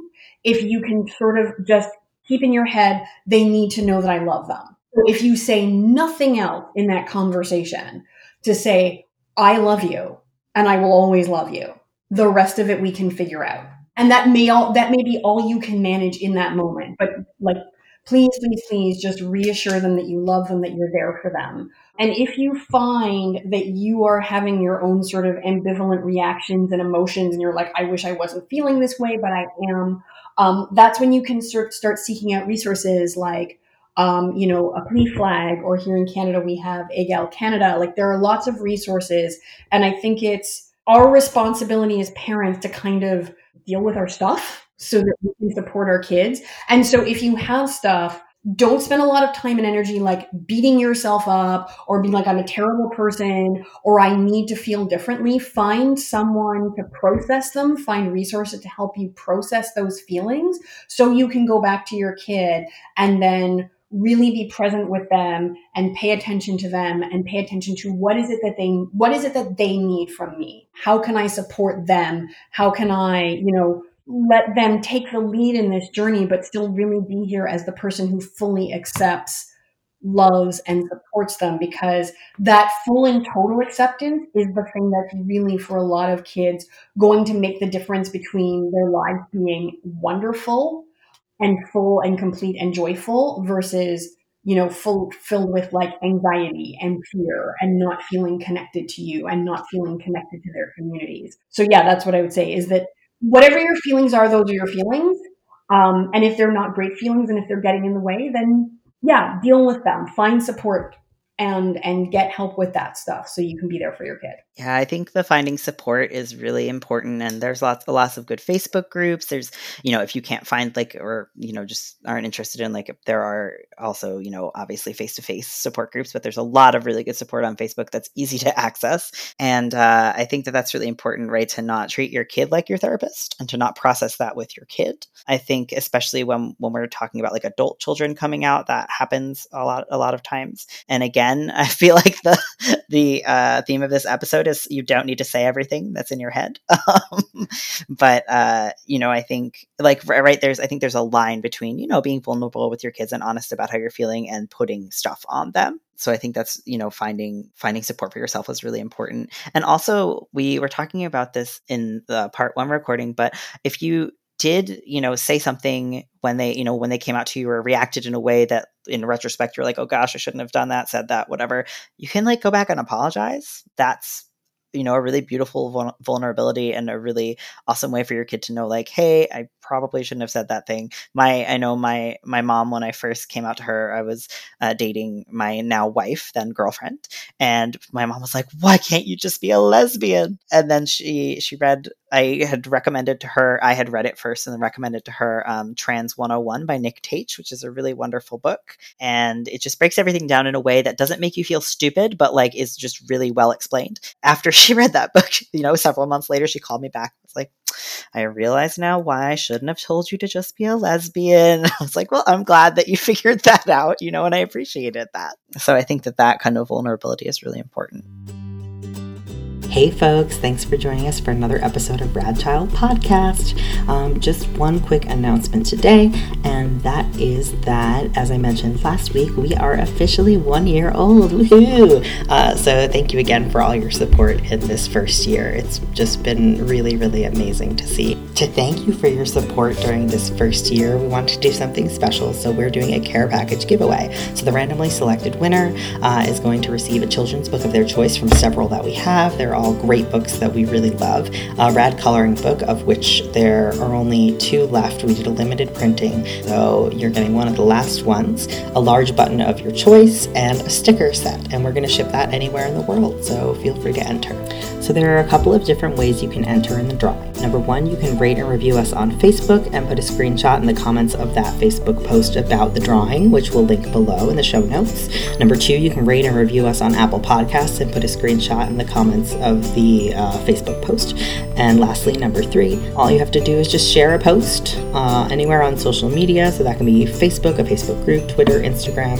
if you can sort of just keep in your head, they need to know that I love them. So if you say nothing else in that conversation to say, I love you and I will always love you, the rest of it we can figure out. And that may all that may be all you can manage in that moment. But like please, please, please just reassure them that you love them, that you're there for them. And if you find that you are having your own sort of ambivalent reactions and emotions, and you're like, I wish I wasn't feeling this way, but I am, um, that's when you can start, start seeking out resources like, um, you know, a PFLAG, or here in Canada, we have Egale Canada. Like, there are lots of resources. And I think it's our responsibility as parents to kind of deal with our stuff so that we can support our kids. And so if you have stuff, don't spend a lot of time and energy like beating yourself up or being like, I'm a terrible person or I need to feel differently. Find someone to process them, find resources to help you process those feelings so you can go back to your kid and then really be present with them and pay attention to them and pay attention to what is it that they what is it that they need from me? How can i support them? How can i you know let them take the lead in this journey, but still really be here as the person who fully accepts, loves, and supports them? Because that full and total acceptance is the thing that's really, for a lot of kids, going to make the difference between their lives being wonderful and full and complete and joyful versus you know full filled with like anxiety and fear and not feeling connected to you and not feeling connected to their communities so yeah that's what i would say is that whatever your feelings are, those are your feelings. Um, and if they're not great feelings and if they're getting in the way, then yeah, deal with them. Find support and and get help with that stuff so you can be there for your kid. Yeah, I think the finding support is really important and there's lots lots of good Facebook groups. There's, you know, if you can't find like or you know just aren't interested in like there are also, you know, obviously face-to-face support groups, but there's a lot of really good support on Facebook that's easy to access. And uh, I think that that's really important, right, to not treat your kid like your therapist and to not process that with your kid. I think especially when when we're talking about like adult children coming out, that happens a lot a lot of times. And again, I feel like the the uh, theme of this episode notice you don't need to say everything that's in your head. Um, but uh, you know, I think like right there's I think there's a line between you know being vulnerable with your kids and honest about how you're feeling and putting stuff on them. So I think that's you know finding finding support for yourself is really important. And also we were talking about this in the part one recording, but if you did you know say something when they you know when they came out to you or reacted in a way that in retrospect you're like oh gosh i shouldn't have done that said that whatever you can like go back and apologize that's you know a really beautiful vulnerability and a really awesome way for your kid to know like hey i probably shouldn't have said that thing. My i know my my mom when i first came out to her i was uh, dating my now wife then girlfriend and my mom was like why can't you just be a lesbian? And then she she read I had recommended to her, I had read it first and then recommended to her um, Trans 101 by Nick Tate, which is a really wonderful book. And it just breaks everything down in a way that doesn't make you feel stupid, but like is just really well explained. After she read that book, you know, several months later, she called me back. It's like, I realize now why I shouldn't have told you to just be a lesbian. I was like, well, I'm glad that you figured that out, you know, and I appreciated that. So I think that that kind of vulnerability is really important. Hey, folks, thanks for joining us for another episode of Rad Child Podcast. Um, just one quick announcement today, and that is that, as I mentioned last week, we are officially one year old. Woohoo! Uh, so, thank you again for all your support in this first year. It's just been really, really amazing to see. To thank you for your support during this first year, we want to do something special, so we're doing a care package giveaway. So, the randomly selected winner uh, is going to receive a children's book of their choice from several that we have. They're all great books that we really love. A rad coloring book, of which there are only two left. We did a limited printing, so you're getting one of the last ones, a large button of your choice, and a sticker set. And we're going to ship that anywhere in the world, so feel free to enter. So there are a couple of different ways you can enter in the drawing. Number one, you can rate and review us on Facebook and put a screenshot in the comments of that Facebook post about the drawing, which we'll link below in the show notes. Number two, you can rate and review us on Apple Podcasts and put a screenshot in the comments of the uh, Facebook post. And lastly, number three, all you have to do is just share a post uh, anywhere on social media. So that can be Facebook, a Facebook group, Twitter, Instagram,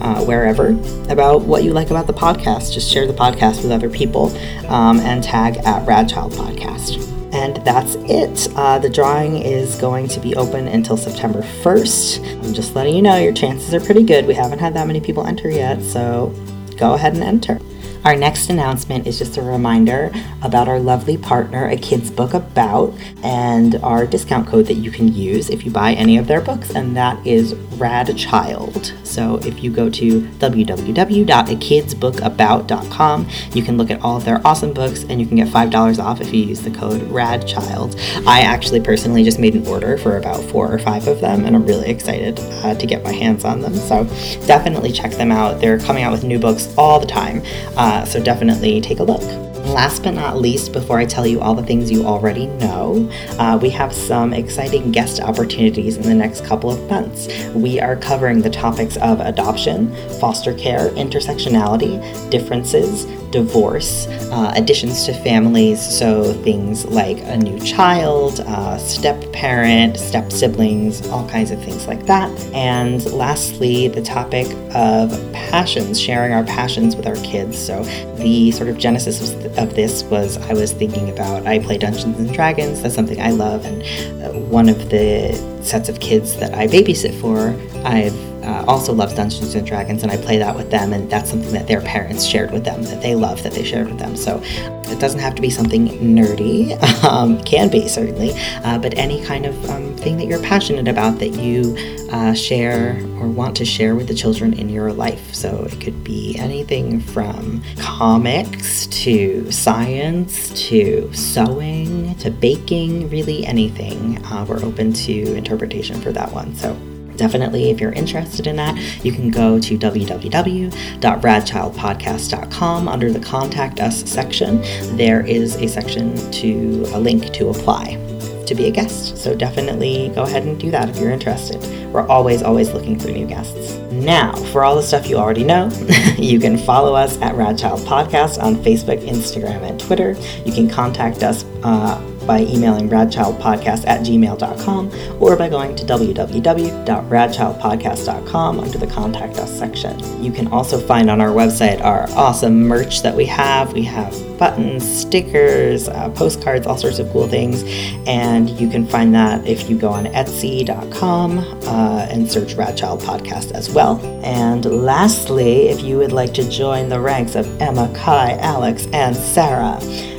uh, wherever, about what you like about the podcast. Just share the podcast with other people um, and tag at Radchild Podcast. And that's it. Uh, the drawing is going to be open until September 1st. I'm just letting you know your chances are pretty good. We haven't had that many people enter yet, so go ahead and enter. Our next announcement is just a reminder about our lovely partner, A Kids Book About, and our discount code that you can use if you buy any of their books, and that is RADCHILD. So if you go to www.akidsbookabout.com, you can look at all of their awesome books and you can get $5 off if you use the code RADCHILD. I actually personally just made an order for about four or five of them, and I'm really excited uh, to get my hands on them. So definitely check them out. They're coming out with new books all the time. Uh, so definitely take a look. Last but not least, before I tell you all the things you already know, uh, we have some exciting guest opportunities in the next couple of months. We are covering the topics of adoption, foster care, intersectionality, differences, divorce, uh, additions to families, so things like a new child, uh, step parent, step siblings, all kinds of things like that. And lastly, the topic of passions, sharing our passions with our kids. So the sort of genesis of this was I was thinking about, I play Dungeons and Dragons, that's something I love, and uh, one of the sets of kids that I babysit for, I've uh, also loves Dungeons and Dragons, and I play that with them, and that's something that their parents shared with them that they love that they shared with them. So it doesn't have to be something nerdy, um, can be certainly, uh, but any kind of um, thing that you're passionate about that you uh, share or want to share with the children in your life. So it could be anything from comics to science to sewing to baking, really anything. Uh, we're open to interpretation for that one. So definitely if you're interested in that you can go to www.radchildpodcast.com under the contact us section there is a section to a link to apply to be a guest. So definitely go ahead and do that if you're interested. We're always always looking for new guests. Now for all the stuff you already know you can follow us at radchild podcast on facebook instagram and twitter. You can contact us uh, by emailing radchildpodcast at gmail.com or by going to www.radchildpodcast.com under the Contact Us section. You can also find on our website our awesome merch that we have. We have buttons, stickers, uh, postcards, all sorts of cool things. And you can find that if you go on etsy.com uh, and search Radchild Podcast as well. And lastly, if you would like to join the ranks of Emma, Kai, Alex, and Sarah,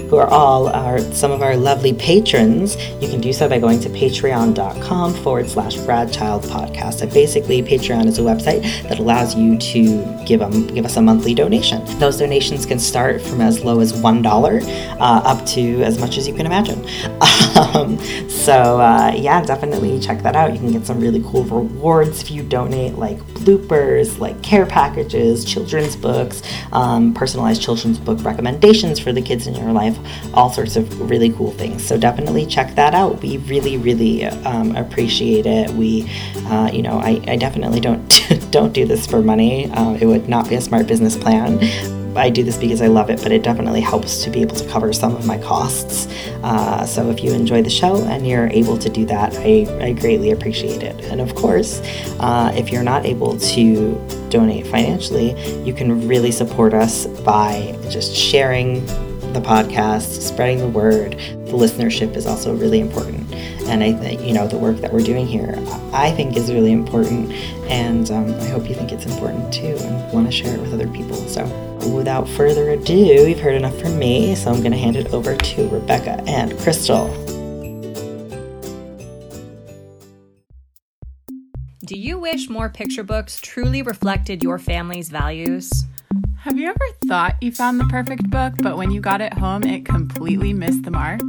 who are all our, some of our lovely patrons, you can do so by going to patreon.com forward slash Radchild podcast. And basically, Patreon is a website that allows you to give, them, give us a monthly donation. Those donations can start from as low as $1 uh, up to as much as you can imagine. Um, so, uh, yeah, definitely check that out. You can get some really cool rewards if you donate, like bloopers, like care packages, children's books, um, personalized children's book recommendations for the kids in your life, all sorts of really cool things. So definitely check that out. We really, really um, appreciate it. We, uh, you know, I, I definitely don't don't do this for money. Uh, it would not be a smart business plan. I do this because I love it, but it definitely helps to be able to cover some of my costs. Uh, so if you enjoy the show and you're able to do that, I, I greatly appreciate it. And of course, uh, if you're not able to donate financially, you can really support us by just sharing the podcast, spreading the word. The listenership is also really important. And I think, you know, the work that we're doing here, I think is really important. And um, I hope you think it's important too and want to share it with other people. So without further ado, you've heard enough from me. So I'm going to hand it over to Rebecca and Crystal. Do you wish more picture books truly reflected your family's values? Have you ever thought you found the perfect book, but when you got it home, it completely missed the mark?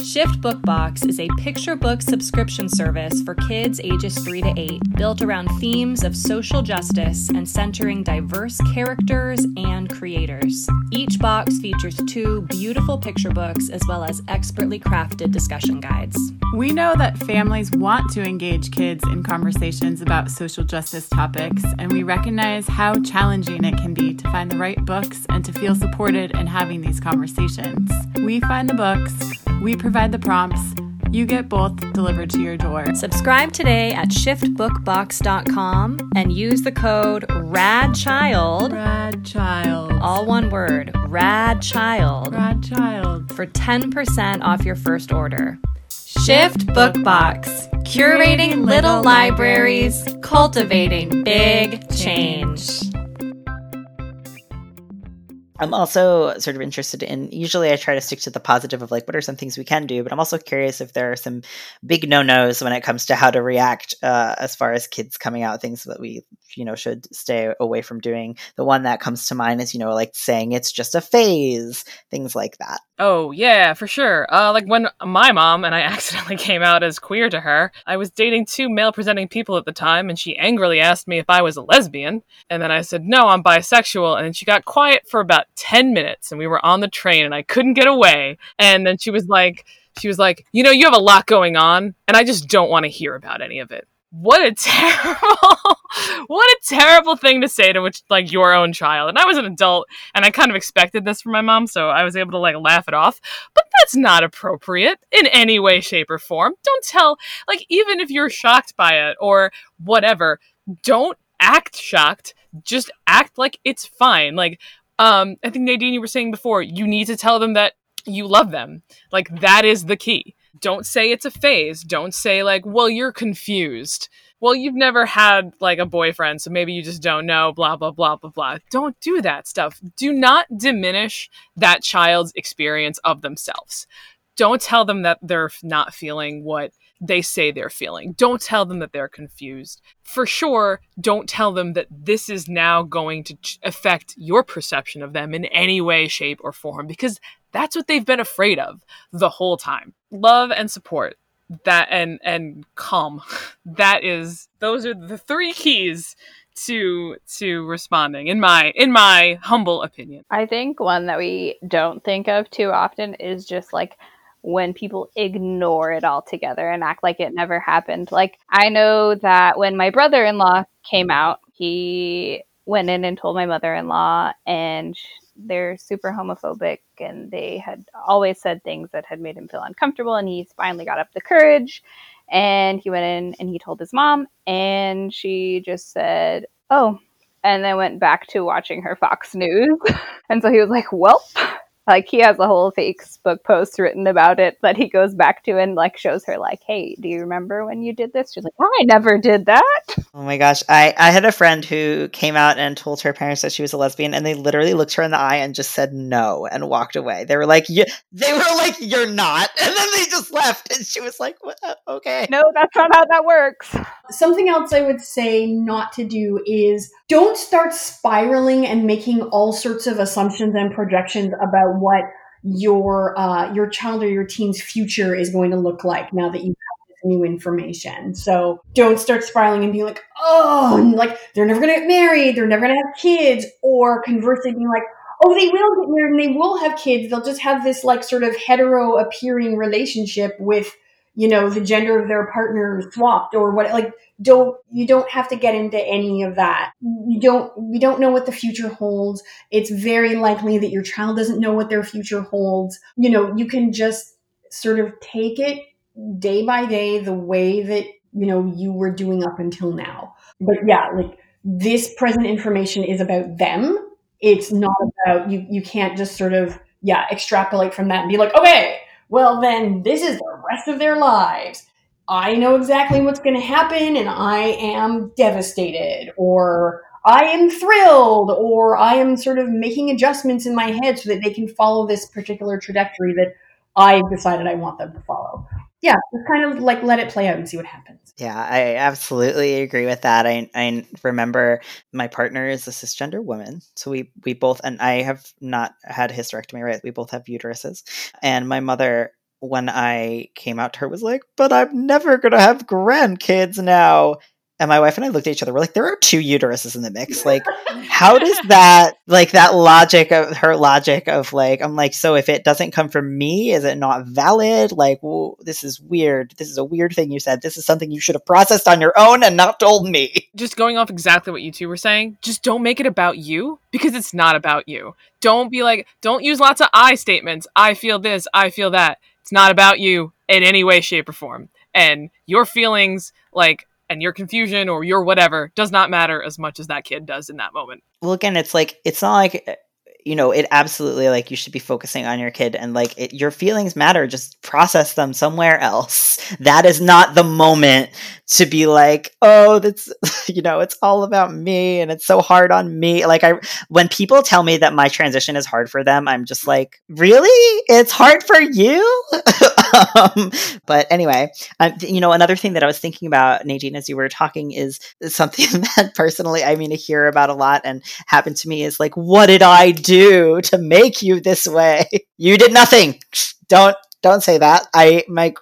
Shift Bookbox is a picture book subscription service for kids ages 3 to 8, built around themes of social justice and centering diverse characters and creators. Each box features two beautiful picture books as well as expertly crafted discussion guides. We know that families want to engage kids in conversations about social justice topics, and we recognize how challenging it can be to find the right books and to feel supported in having these conversations. We find the books, we provide the prompts, you get both delivered to your door. Subscribe today at shiftbookbox.com and use the code RADCHILD. Radchild. All one word, RADCHILD. Radchild. For 10% off your first order. Shift Bookbox. Curating little libraries, cultivating big change. I'm also sort of interested in. Usually, I try to stick to the positive of like, what are some things we can do? But I'm also curious if there are some big no nos when it comes to how to react uh, as far as kids coming out, things that we you know should stay away from doing. The one that comes to mind is you know like saying it's just a phase, things like that. Oh yeah, for sure. Uh, like when my mom and I accidentally came out as queer to her, I was dating two male-presenting people at the time, and she angrily asked me if I was a lesbian, and then I said no, I'm bisexual, and then she got quiet for about ten minutes, and we were on the train, and I couldn't get away, and then she was like she was like, You know, you have a lot going on, and I just don't want to hear about any of it. What a terrible, what a terrible thing to say to which, like your own child. And I was an adult, and I kind of expected this from my mom, so I was able to like laugh it off. But that's not appropriate in any way, shape, or form. Don't tell, like, even if you're shocked by it or whatever, don't act shocked. Just act like it's fine. Like, um, I think Nadine, you were saying before, you need to tell them that you love them. Like that is the key. Don't say it's a phase. Don't say like, well, you're confused. Well, you've never had like a boyfriend, so maybe you just don't know, blah, blah, blah, blah, blah. Don't do that stuff. Do not diminish that child's experience of themselves. Don't tell them that they're not feeling what they say they're feeling. Don't tell them that they're confused. For sure, don't tell them that this is now going to affect your perception of them in any way, shape, or form, because that's what they've been afraid of the whole time. Love and support that and and calm. That is those are the three keys to to responding in my in my humble opinion. I think one that we don't think of too often is just like when people ignore it altogether and act like it never happened. Like I know that when my brother-in-law came out, he went in and told my mother-in-law and they're super homophobic and they had always said things that had made him feel uncomfortable and he finally got up the courage and he went in and he told his mom and she just said oh and then went back to watching her fox news. And so he was like well like he has a whole Facebook post written about it that he goes back to and like shows her like, "Hey, do you remember when you did this?" She's like, oh, "I never did that." Oh my gosh, I I had a friend who came out and told her parents that she was a lesbian, and they literally looked her in the eye and just said no and walked away. They were like, "You," they were like, "You're not," and then they just left, and she was like, what? Uh, "Okay, no, that's not how that works." Something else I would say not to do is don't start spiraling and making all sorts of assumptions and projections about what your uh, your child or your teen's future is going to look like now that you have this new information. So don't start spiraling and being like, oh, like they're never going to get married, they're never going to have kids, or conversely being like, oh, they will get married and they will have kids. They'll just have this like sort of hetero appearing relationship with you know the gender of their partner swapped or what like don't you don't have to get into any of that. You don't you don't know what the future holds. It's very likely that your child doesn't know what their future holds. You know you can just sort of take it day by day the way that you know you were doing up until now. But yeah like this present information is about them. It's not about you you can't just sort of yeah extrapolate from that and be like okay well, then this is the rest of their lives. I know exactly what's going to happen and I am devastated or I am thrilled or I am sort of making adjustments in my head so that they can follow this particular trajectory that I've decided I want them to follow yeah, just kind of like let it play out and see what happens. Yeah, I absolutely agree with that. I I remember my partner is a cisgender woman, so we we both and I have not had hysterectomy. Right, we both have uteruses, and my mother. When I came out to her, was like, "But I'm never gonna have grandkids now." And my wife and I looked at each other. We're like, there are two uteruses in the mix. Like, how does that, like, that logic of her logic of like, I'm like, so if it doesn't come from me, is it not valid? Like, well, this is weird. This is a weird thing you said. This is something you should have processed on your own and not told me. Just going off exactly what you two were saying, just don't make it about you because it's not about you. Don't be like, don't use lots of I statements. I feel this, I feel that. It's not about you in any way, shape, or form. And your feelings, like, and your confusion or your whatever does not matter as much as that kid does in that moment. Well, again, it's like it's not like you know it absolutely like you should be focusing on your kid and like it, your feelings matter just process them somewhere else. That is not the moment to be like oh that's you know it's all about me and it's so hard on me. Like i when people tell me that my transition is hard for them i'm just like really? It's hard for you? Um, but anyway, uh, you know, another thing that I was thinking about, Nadine, as you were talking, is something that personally, I mean, I hear about a lot and happened to me is like, what did I do to make you this way? You did nothing. Don't don't say that. I my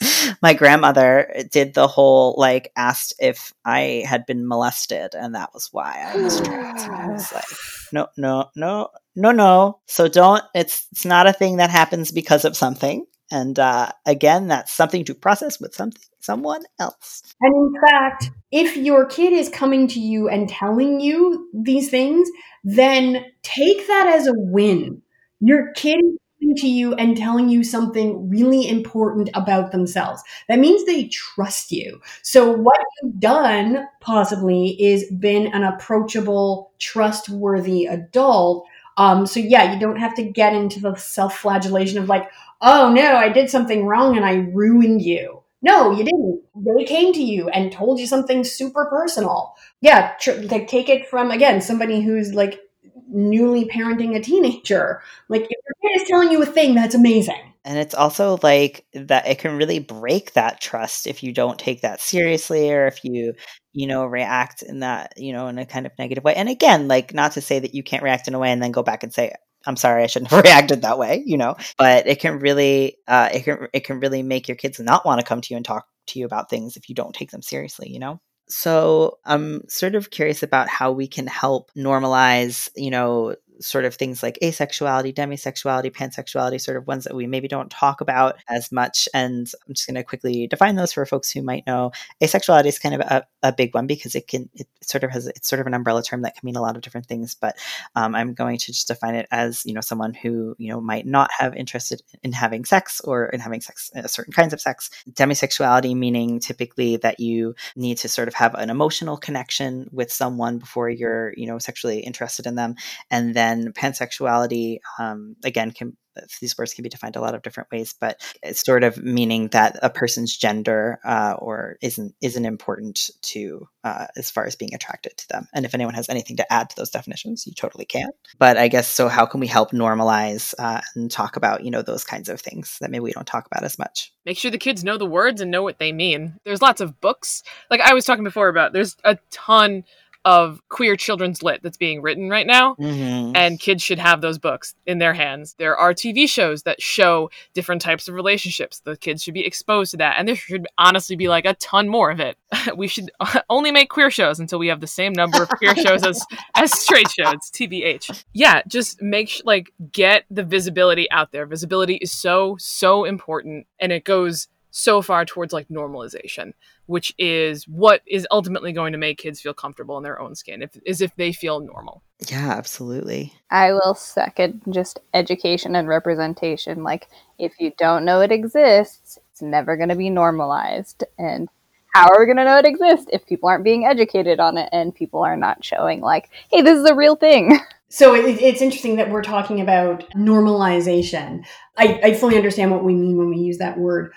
my grandmother did the whole like asked if I had been molested, and that was why I was trapped. I was like, no, no, no, no, no. So don't. It's it's not a thing that happens because of something. And uh, again, that's something to process with something someone else. And in fact, if your kid is coming to you and telling you these things, then take that as a win. Your kid is coming to you and telling you something really important about themselves. That means they trust you. So what you've done possibly is been an approachable, trustworthy adult. Um, so yeah, you don't have to get into the self-flagellation of like, oh no, I did something wrong and I ruined you. No, you didn't. They came to you and told you something super personal. Yeah, tr- like take it from again somebody who's like newly parenting a teenager. Like if your kid is telling you a thing, that's amazing. And it's also like that it can really break that trust if you don't take that seriously or if you, you know, react in that, you know, in a kind of negative way. And again, like not to say that you can't react in a way and then go back and say, I'm sorry, I shouldn't have reacted that way, you know. But it can really, uh, it can, it can really make your kids not want to come to you and talk to you about things if you don't take them seriously, you know. So I'm sort of curious about how we can help normalize, you know, sort of things like asexuality, demisexuality, pansexuality, sort of ones that we maybe don't talk about as much. And I'm just going to quickly define those for folks who might know. Asexuality is kind of a, a big one because it can, it sort of has, it's sort of an umbrella term that can mean a lot of different things. But um, I'm going to just define it as, you know, someone who, you know, might not have interested in having sex or in having sex, uh, certain kinds of sex. Demisexuality meaning typically that you need to sort of have an emotional connection with someone before you're, you know, sexually interested in them. And then then pansexuality, um, again, can these words can be defined a lot of different ways, but it's sort of meaning that a person's gender uh, or isn't isn't important to uh, as far as being attracted to them. And if anyone has anything to add to those definitions, you totally can. But I guess so. How can we help normalize uh, and talk about you know those kinds of things that maybe we don't talk about as much? Make sure the kids know the words and know what they mean. There's lots of books, like I was talking before about. There's a ton of queer children's lit that's being written right now. Mm-hmm. and kids should have those books in their hands. There are tv shows that show different types of relationships. The kids should be exposed to that. And there should honestly be like a ton more of it. We should only make queer shows until we have the same number of queer shows as as straight shows tbh yeah just make sh- like get the visibility out there. Visibility is so so important. And it goes so far towards like normalization which is what is ultimately going to make kids feel comfortable in their own skin if is if they feel normal Yeah, absolutely. I will second just education and representation. Like, if you don't know it exists, it's never going to be normalized. And how are we going to know it exists if people aren't being educated on it and people are not showing, like, hey, this is a real thing? So it, it's interesting that we're talking about normalization. I, I fully understand what we mean when we use that word.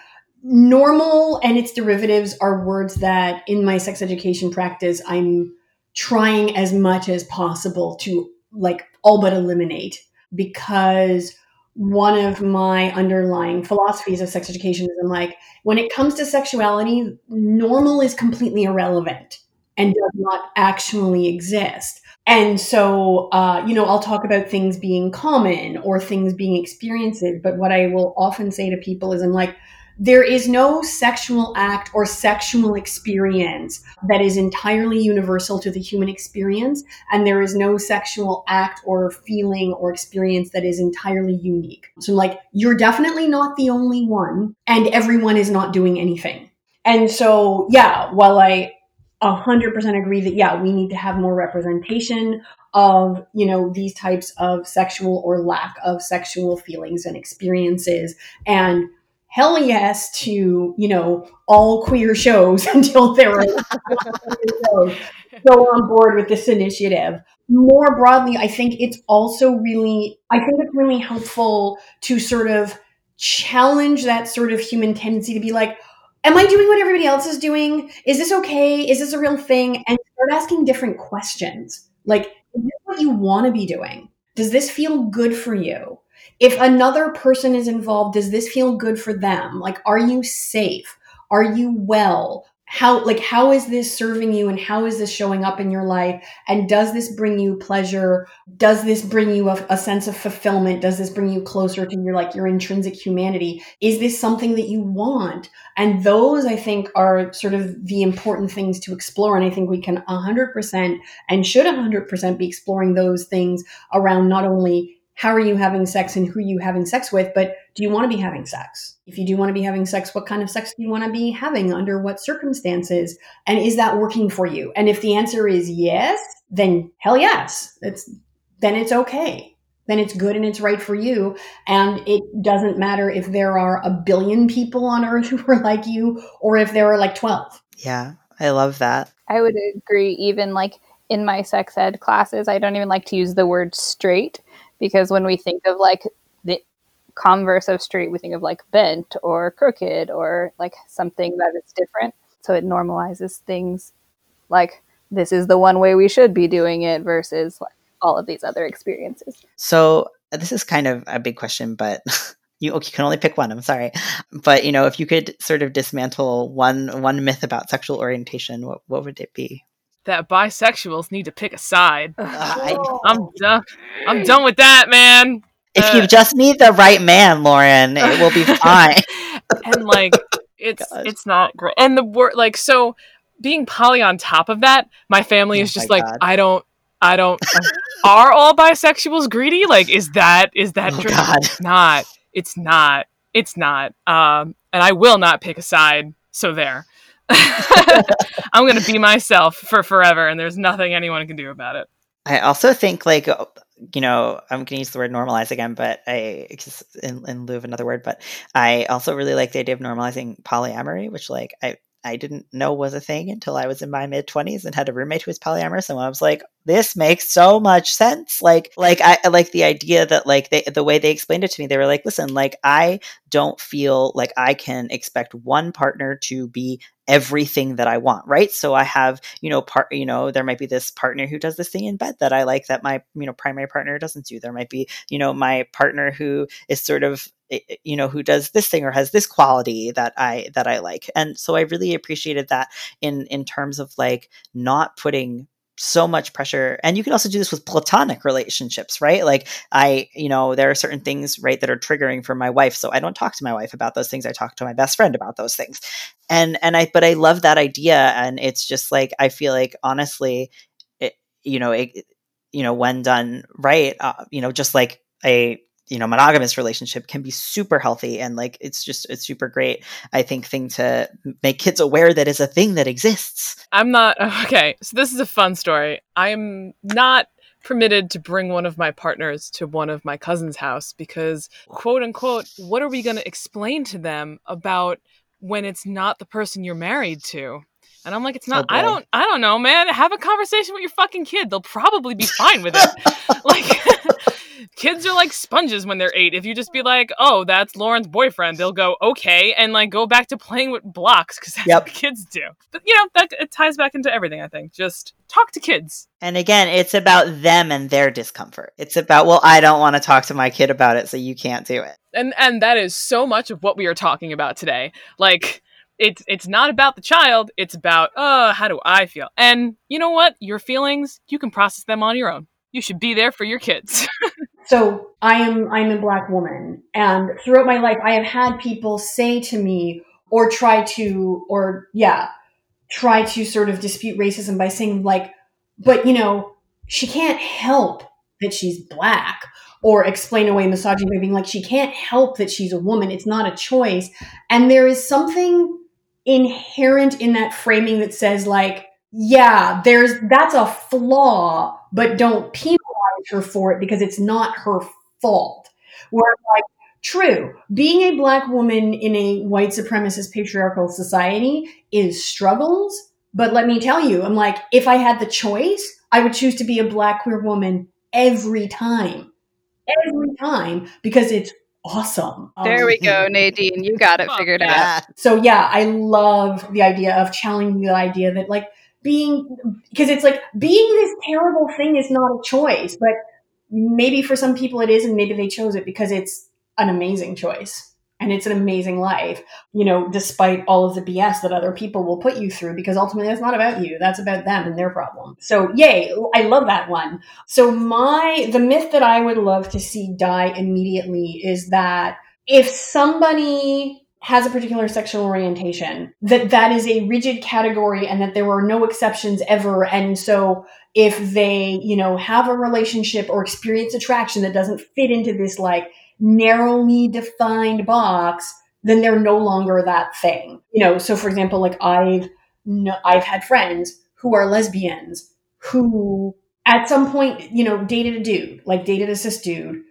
Normal and its derivatives are words that in my sex education practice, I'm trying as much as possible to like all but eliminate because one of my underlying philosophies of sex education is I'm like, when it comes to sexuality, normal is completely irrelevant and does not actually exist. And so, uh, you know, I'll talk about things being common or things being experiences. But what I will often say to people is, I'm like, there is no sexual act or sexual experience that is entirely universal to the human experience. And there is no sexual act or feeling or experience that is entirely unique. So, like, you're definitely not the only one, and everyone is not doing anything. And so, yeah, while I 100% agree that yeah we need to have more representation of you know these types of sexual or lack of sexual feelings and experiences and hell yes to you know all queer shows until there are go on board with this initiative more broadly i think it's also really i think it's really helpful to sort of challenge that sort of human tendency to be like am I doing what everybody else is doing? Is this okay? Is this a real thing? And start asking different questions. Like, is this what you want to be doing? Does this feel good for you? If another person is involved, does this feel good for them? Like, are you safe? Are you well? how like how is this serving you and how is this showing up in your life and does this bring you pleasure does this bring you a, a, sense of fulfillment does this bring you closer to your like your intrinsic humanity is this something that you want and those i think are sort of the important things to explore and i think we can 100% and should 100% be exploring those things around not only how are you having sex and who are you having sex with, but do you want to be having sex? If you do want to be having sex, what kind of sex do you want to be having under what circumstances? And is that working for you? And if the answer is yes, then hell yes. It's then it's okay. Then it's good and it's right for you. And it doesn't matter if there are a billion people on earth who are like you or if there are like 12. Yeah, I love that. I would agree. Even like in my sex ed classes, I don't even like to use the word straight because when we think of like the converse of straight, we think of like bent or crooked or like something that is different. So it normalizes things like this is the one way we should be doing it versus like all of these other experiences. So uh, this is kind of a big question, but you, you can only pick one. I'm sorry, but you know, if you could sort of dismantle one one myth about sexual orientation, what what would it be? That bisexuals need to pick a side. I, am done. I'm done with that, man. If uh, you just meet the right man, Lauren, it will be fine. and like, it's Gosh. it's not great. And the word, like, so being poly on top of that, my family oh is just like, God. I don't, I don't. are all bisexuals greedy? Like, is that is that oh true? God. It's not. It's not. It's not. Um, and I will not pick a side. So there. I'm going to be myself for forever, and there's nothing anyone can do about it. I also think, like, uh, you know, I'm going to use the word normalize again, but I, in, in lieu of another word, but I also really like the idea of normalizing polyamory, which, like, I, I didn't know was a thing until I was in my mid 20s and had a roommate who was polyamorous. And I was like, this makes so much sense. Like, like I like the idea that like they, the way they explained it to me, they were like, listen, like I don't feel like I can expect one partner to be everything that I want, right? So I have, you know, part, you know, there might be this partner who does this thing in bed that I like that my, you know, primary partner doesn't do. There might be, you know, my partner who is sort of you know who does this thing or has this quality that i that i like. And so i really appreciated that in in terms of like not putting so much pressure and you can also do this with platonic relationships right? Like i you know there are certain things right that are triggering for my wife so i don't talk to my wife about those things i talk to my best friend about those things. And and i but i love that idea and it's just like i feel like honestly it, you know it, you know when done right uh, you know just like a you know monogamous relationship can be super healthy and like it's just it's super great i think thing to make kids aware that is a thing that exists. I'm not okay so this is a fun story. I'm not permitted to bring one of my partners to one of my cousin's house because quote unquote what are we going to explain to them about when it's not the person you're married to and I'm like, it's oh, not. Oh I don't. I don't know, man. Have a conversation with your fucking kid. They'll probably be fine with it. like, kids are like sponges when they're eight. If you just be like, "Oh, that's Lauren's boyfriend," they'll go okay and like go back to playing with blocks because that's yep. what kids do. But you know that it ties back into everything. I think just talk to kids. And again, it's about them and their discomfort. It's about well, I don't want to talk to my kid about it, so you can't do it. And and that is so much of what we are talking about today. Like it's it's not about the child it's about uh how do i feel? And you know what? Your feelings you can process them on your own. You should be there for your kids. So i am i'm a black woman and throughout my life i have had people say to me or try to or yeah try to sort of dispute racism by saying like but you know she can't help that she's black or explain away misogyny by being like she can't help that she's a woman. It's not a choice. And there is something inherent in that framing that says like yeah there's that's a flaw but don't penalize her for it because it's not her fault. Where like true being a black woman in a white supremacist patriarchal society is struggles but let me tell you i'm like if i had the choice i would choose to be a black queer woman every time. Every time because it's awesome. There um, we go, Nadine. You got it figured yeah. out. So yeah, I love the idea of challenging the idea that like being because it's like being this terrible thing is not a choice, but maybe for some people it is, and maybe they chose it because it's an amazing choice and it's an amazing life, you know, despite all of the BS that other people will put you through, because ultimately it's not about you. That's about them and their problem. So yay, I love that one. So my, the myth that I would love to see die immediately is that if somebody has a particular sexual orientation, that that is a rigid category and that there are no exceptions ever. And so if they, you know, have a relationship or experience attraction that doesn't fit into this like narrowly defined box, then they're no longer that thing. You know, so for example, like I've no, I've had friends who are lesbians who at some point, you know, dated a dude, like dated a cis dude,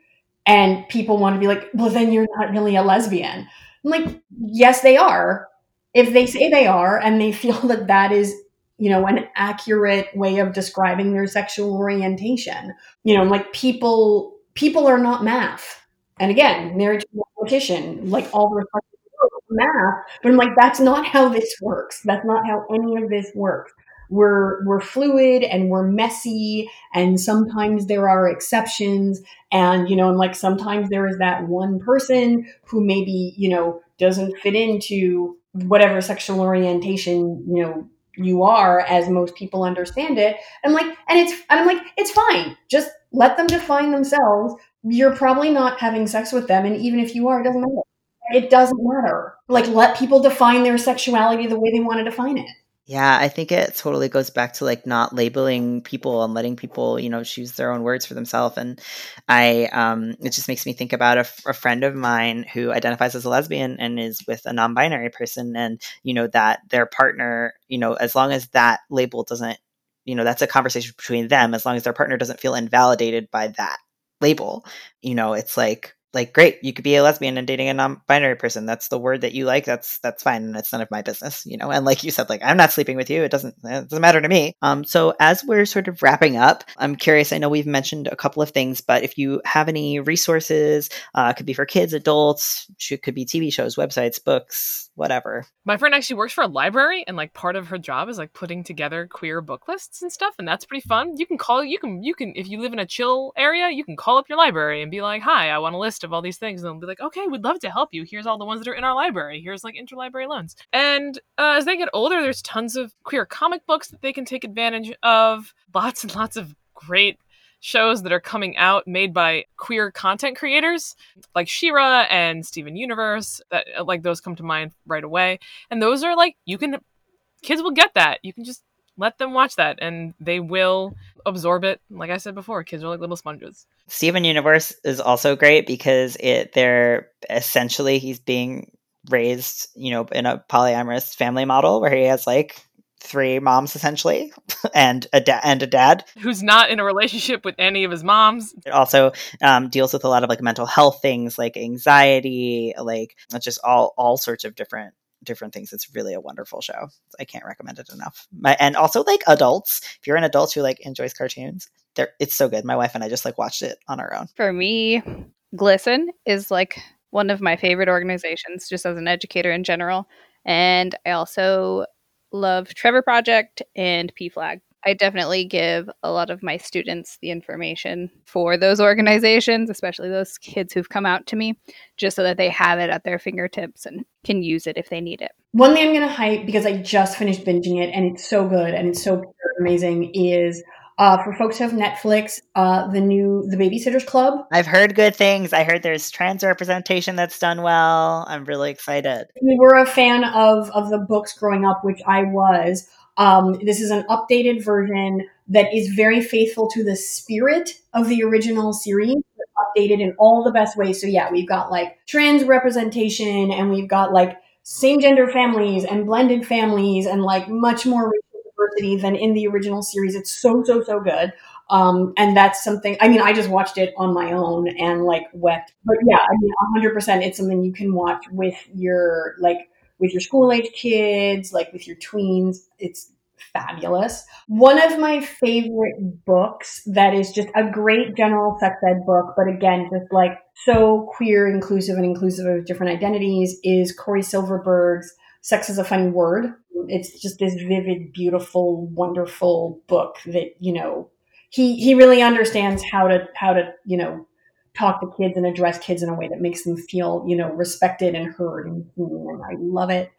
and people want to be like, well, then you're not really a lesbian. I'm like, yes, they are. If they say they are and they feel that that is, you know, an accurate way of describing their sexual orientation, you know, like people, people are not math and again, marriage competition, like all the math. But I'm like, that's not how this works. That's not how any of this works. We're we're fluid and we're messy, and sometimes there are exceptions. And you know, and like sometimes there is that one person who maybe you know doesn't fit into whatever sexual orientation you know you are as most people understand it I'm like and it's and i'm like it's fine just let them define themselves you're probably not having sex with them. And even if you are, it doesn't matter. It doesn't matter. Like, let people define their sexuality the way they want to define it. Yeah, I think it totally goes back to like not labeling people and letting people, you know, choose their own words for themselves. And I, um, it just makes me think about a, a friend of mine who identifies as a lesbian and is with a non-binary person, and you know that their partner, you know, as long as that label doesn't, you know, that's a conversation between them. As long as their partner doesn't feel invalidated by that label. You know, it's like like great you could be a lesbian and dating a non-binary person. That's the word that you like. That's that's fine and it's none of my business you know? And like you said like i'm not sleeping with you. It doesn't it doesn't matter to me. Um so as we're sort of wrapping up i'm curious i know we've mentioned a couple of things but if you have any resources uh could be for kids adults could be tv shows websites books whatever. My friend actually works for a library and like part of her job is like putting together queer book lists and stuff and that's pretty fun. You can call you can you can if you live in a chill area, you can call up your library and be like, "Hi, I want a list of all these things." And they'll be like, "Okay, we'd love to help you. Here's all the ones that are in our library. Here's like interlibrary loans." And uh, as they get older, there's tons of queer comic books that they can take advantage of. Lots and lots of great shows that are coming out made by queer content creators like She-Ra and Steven Universe that like those come to mind right away and those are like you can kids will get that you can just let them watch that and they will absorb it. Like i said before kids are like little sponges. Steven universe is also great because it they're essentially he's being raised you know in a polyamorous family model where he has like three moms essentially and a da- and a dad. Who's not in a relationship with any of his moms. It also um, deals with a lot of like mental health things like anxiety like just all all sorts of different different things it's really a wonderful show. I can't recommend it enough. My, and also like adults if you're an adult who like enjoys cartoons there it's so good. My wife and i just like watched it on our own. For me GLSEN is like one of my favorite organizations just as an educator in general. And i also love Trevor Project and PFLAG. I definitely give a lot of my students the information for those organizations, especially those kids who've come out to me, just so that they have it at their fingertips and can use it if they need it. One thing I'm going to hype because I just finished binging it and it's so good and it's so amazing is uh, for folks who have Netflix, uh, the new The Babysitters Club. I've heard good things. I heard there's trans representation that's done well. I'm really excited. We were a fan of of the books growing up, which I was. Um, this is an updated version that is very faithful to the spirit of the original series, updated in all the best ways. So yeah, we've got like trans representation, and we've got like same gender families and blended families, and like much more diversity than in the original series. It's so so so good. Um, and that's something. I mean, I just watched it on my own and like wept. But yeah, I mean, hundred percent, it's something you can watch with your like with your school age kids, like with your tweens. It's fabulous. One of my favorite books that is just a great general sex ed book, but again, just like so queer, inclusive, and inclusive of different identities is Cory Silverberg's Sex is a Funny Word. It's just this vivid, beautiful, wonderful book that, you know, he he really understands how to how to you know talk to kids and address kids in a way that makes them feel you know respected and heard and seen and i love it.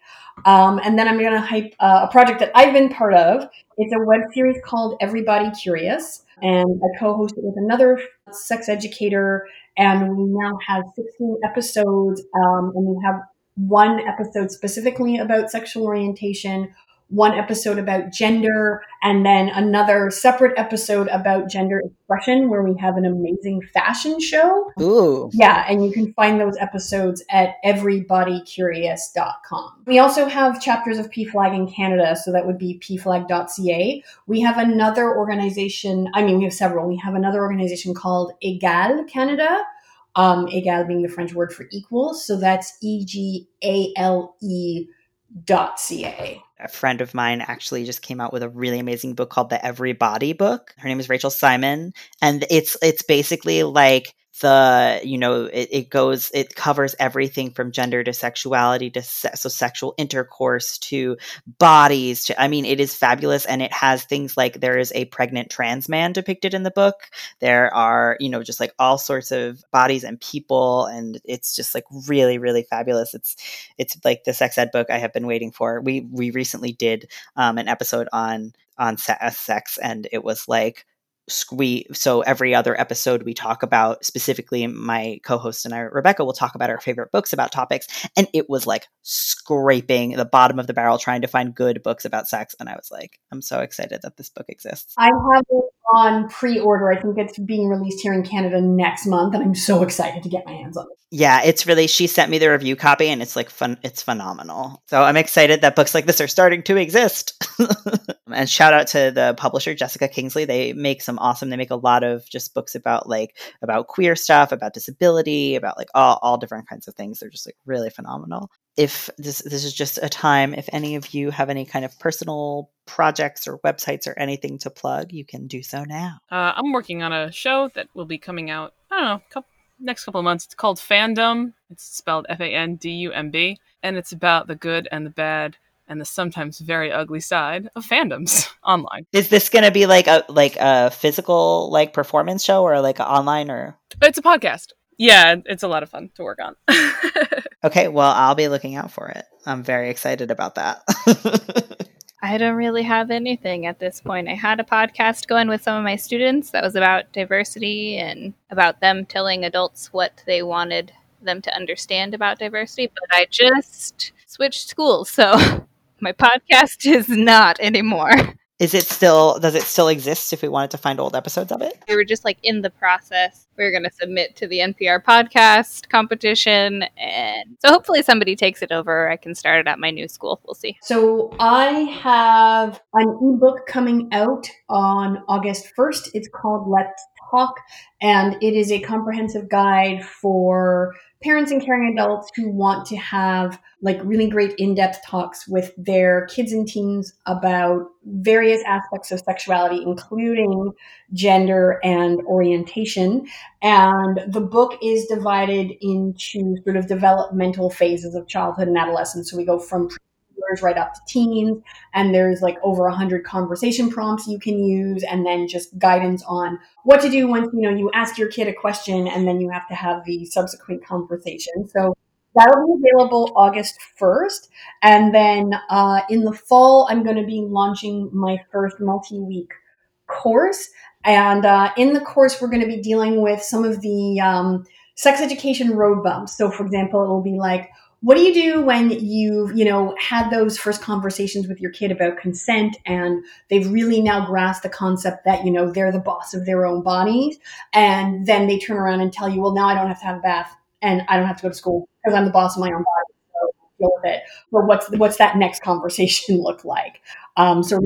Um, and then i'm going to hype uh, a project that i've been part of. It's a web series called everybody curious and i co-host it with another sex educator and we now have 16 episodes um, and we have one episode specifically about sexual orientation one episode about gender, and then another separate episode about gender expression where we have an amazing fashion show. Ooh. Yeah, and you can find those episodes at everybodycurious.com. We also have chapters of PFLAG in Canada, so that would be pflag.ca. We have another organization, I mean, we have several. We have another organization called Egale Canada. Um, Egal being the French word for equal. So that's E G A L E dot ca a friend of mine actually just came out with a really amazing book called the everybody book. Her name is rachel simon and it's it's basically like the you know it, it, goes it covers everything from gender to sexuality to se- so sexual intercourse to bodies to i mean it is fabulous and it has things like there is a pregnant trans man depicted in the book. There are you know just like all sorts of bodies and people and it's just like really really fabulous. It's it's like the sex ed book i have been waiting for. We we recently did um, an episode on on sex and it was like we so every other episode we talk about specifically my co-host and I Rebecca will talk about our favorite books about topics and it was like scraping the bottom of the barrel trying to find good books about sex and I was like I'm so excited that this book exists. I have it on pre-order. I think it's being released here in Canada next month and I'm so excited to get my hands on it. Yeah, it's really she sent me the review copy and it's like fun it's phenomenal. So I'm excited that books like this are starting to exist. and shout out to the publisher Jessica Kingsley. They make some awesome. They make a lot of just books about like about queer stuff, about disability, about like all, all different kinds of things. They're just like really phenomenal. If this this is just a time, if any of you have any kind of personal projects or websites or anything to plug, you can do so now. Uh, I'm working on a show that will be coming out. I don't know, couple, next couple of months. It's called Fandumb. It's spelled F A N D U M B, and it's about the good and the bad and the sometimes very ugly side of fandoms online. Is this going to be like a like a physical like performance show or like online or? It's a podcast. Yeah, it's a lot of fun to work on. okay, well, I'll be looking out for it. I'm very excited about that. I don't really have anything at this point. I had a podcast going with some of my students that was about diversity and about them telling adults what they wanted them to understand about diversity, but I just switched schools, so my podcast is not anymore. Is it still does it still exist if we wanted to find old episodes of it? We were just like in the process. We are going to submit to the NPR podcast competition and so hopefully somebody takes it over. I can start it at my new school. We'll see. So I have an ebook coming out on August 1st. It's called Let's Talk and it is a comprehensive guide for parents and caring adults who want to have like really great in-depth talks with their kids and teens about various aspects of sexuality including gender and orientation. And the book is divided into sort of developmental phases of childhood and adolescence. So we go from right up to teens and there's like over a 100 conversation prompts you can use and then just guidance on what to do once you know you ask your kid a question and then you have to have the subsequent conversation. So that'll be available august 1st and then uh, in the fall i'm going to be launching my first multi-week course and uh, in the course we're going to be dealing with some of the um, sex education road bumps. So for example it'll be like what do you do when you've you know had those first conversations with your kid about consent and they've really now grasped the concept that you know they're the boss of their own bodies and then they turn around and tell you well now i don't have to have a bath and i don't have to go to school because i'm the boss of my own body so deal with it. But what's what's that next conversation look like? Um, so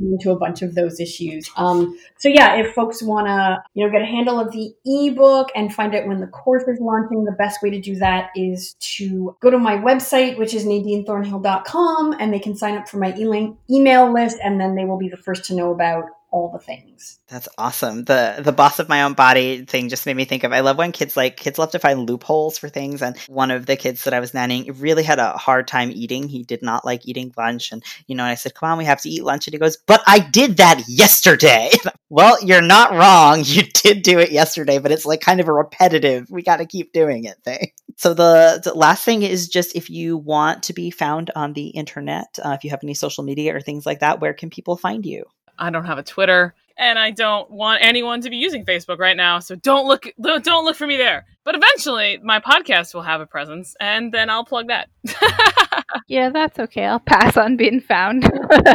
into a bunch of those issues. Um, so yeah, if folks want to, you know, get a handle of the ebook and find out when the course is launching, the best way to do that is to go to my website, which is nadineThornhill.com, and they can sign up for my e- email list, and then they will be the first to know about all the things. That's awesome. The the boss of my own body thing just made me think of I love when kids like kids love to find loopholes for things and one of the kids that I was nannying really had a hard time eating. He did not like eating lunch and you know, I said, "Come on, we have to eat lunch." And he goes, "But I did that yesterday." well, you're not wrong. You did do it yesterday, but it's like kind of a repetitive, we got to keep doing it thing. So the, the, last thing is just if you want to be found on the internet, uh, if you have any social media or things like that, where can people find you? I don't have a Twitter, and I don't want anyone to be using Facebook right now. So don't look don't look for me there. But eventually, my podcast will have a presence, and then I'll plug that. yeah, that's okay. I'll pass on being found.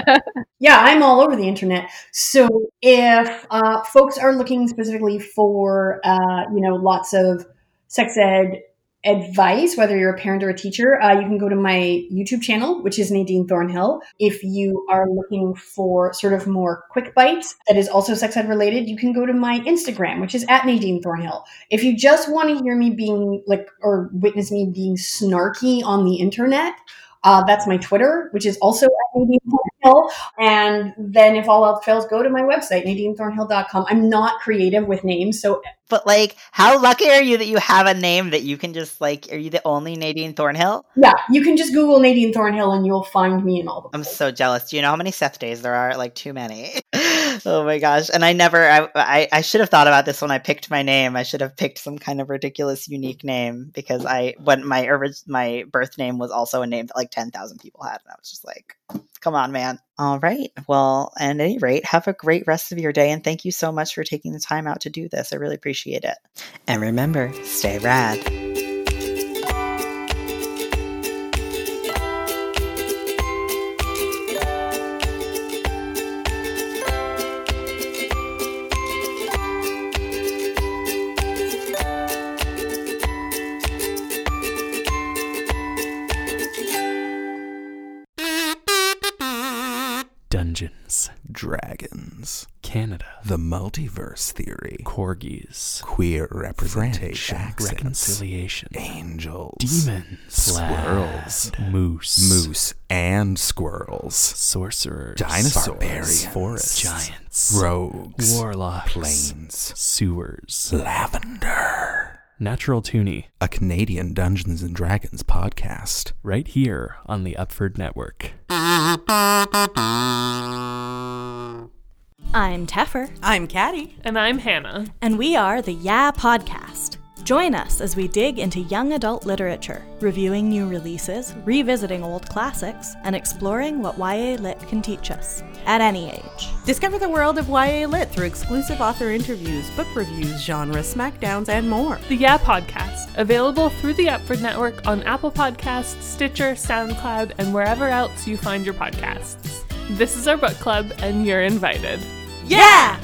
yeah, I'm all over the internet. So if uh, folks are looking specifically for, uh, you know, lots of sex ed advice, whether you're a parent or a teacher, uh, you can go to my YouTube channel, which is Nadine Thornhill. If you are looking for sort of more quick bites that is also sex ed related, you can go to my Instagram, which is at Nadine Thornhill. If you just want to hear me being like, or witness me being snarky on the internet, uh, that's my Twitter, which is also at Nadine Thornhill. And then if all else fails, go to my website, NadineThornhill.com. I'm not creative with names. So but like, how lucky are you that you have a name that you can just like? Are you the only Nadine Thornhill? Yeah, you can just Google Nadine Thornhill and you'll find me in all the. I'm so jealous. Do you know how many Seth days there are? Like too many. oh my gosh! And I never. I, I I should have thought about this when I picked my name. I should have picked some kind of ridiculous, unique name because I when my my birth name was also a name that like ten thousand people had, and I was just like, Come on, man. All right. Well, at any rate, have a great rest of your day. And thank you so much for taking the time out to do this. I really appreciate it. And remember, stay rad. Dragons. Canada. The multiverse theory. Corgis. Queer representation. French reconciliation. Angels. Demons. Squirrels. Moose. Moose and squirrels. Sorcerers. Dinosaurs. Barbarians. Forests. Giants. Rogues. Warlocks. Plains. Sewers. Lavender. Natural Toonie. A Canadian Dungeons and Dragons podcast. Right here on the Upford Network. I'm Teffer. I'm Caddy. And I'm Hannah. And we are the Yeah Podcast. Join us as we dig into young adult literature, reviewing new releases, revisiting old classics, and exploring what YA Lit can teach us at any age. Discover the world of YA Lit through exclusive author interviews, book reviews, genre smackdowns, and more. The Yeah Podcast, available through the Upford Network on Apple Podcasts, Stitcher, SoundCloud, and wherever else you find your podcasts. This is our book club, and you're invited. Yeah!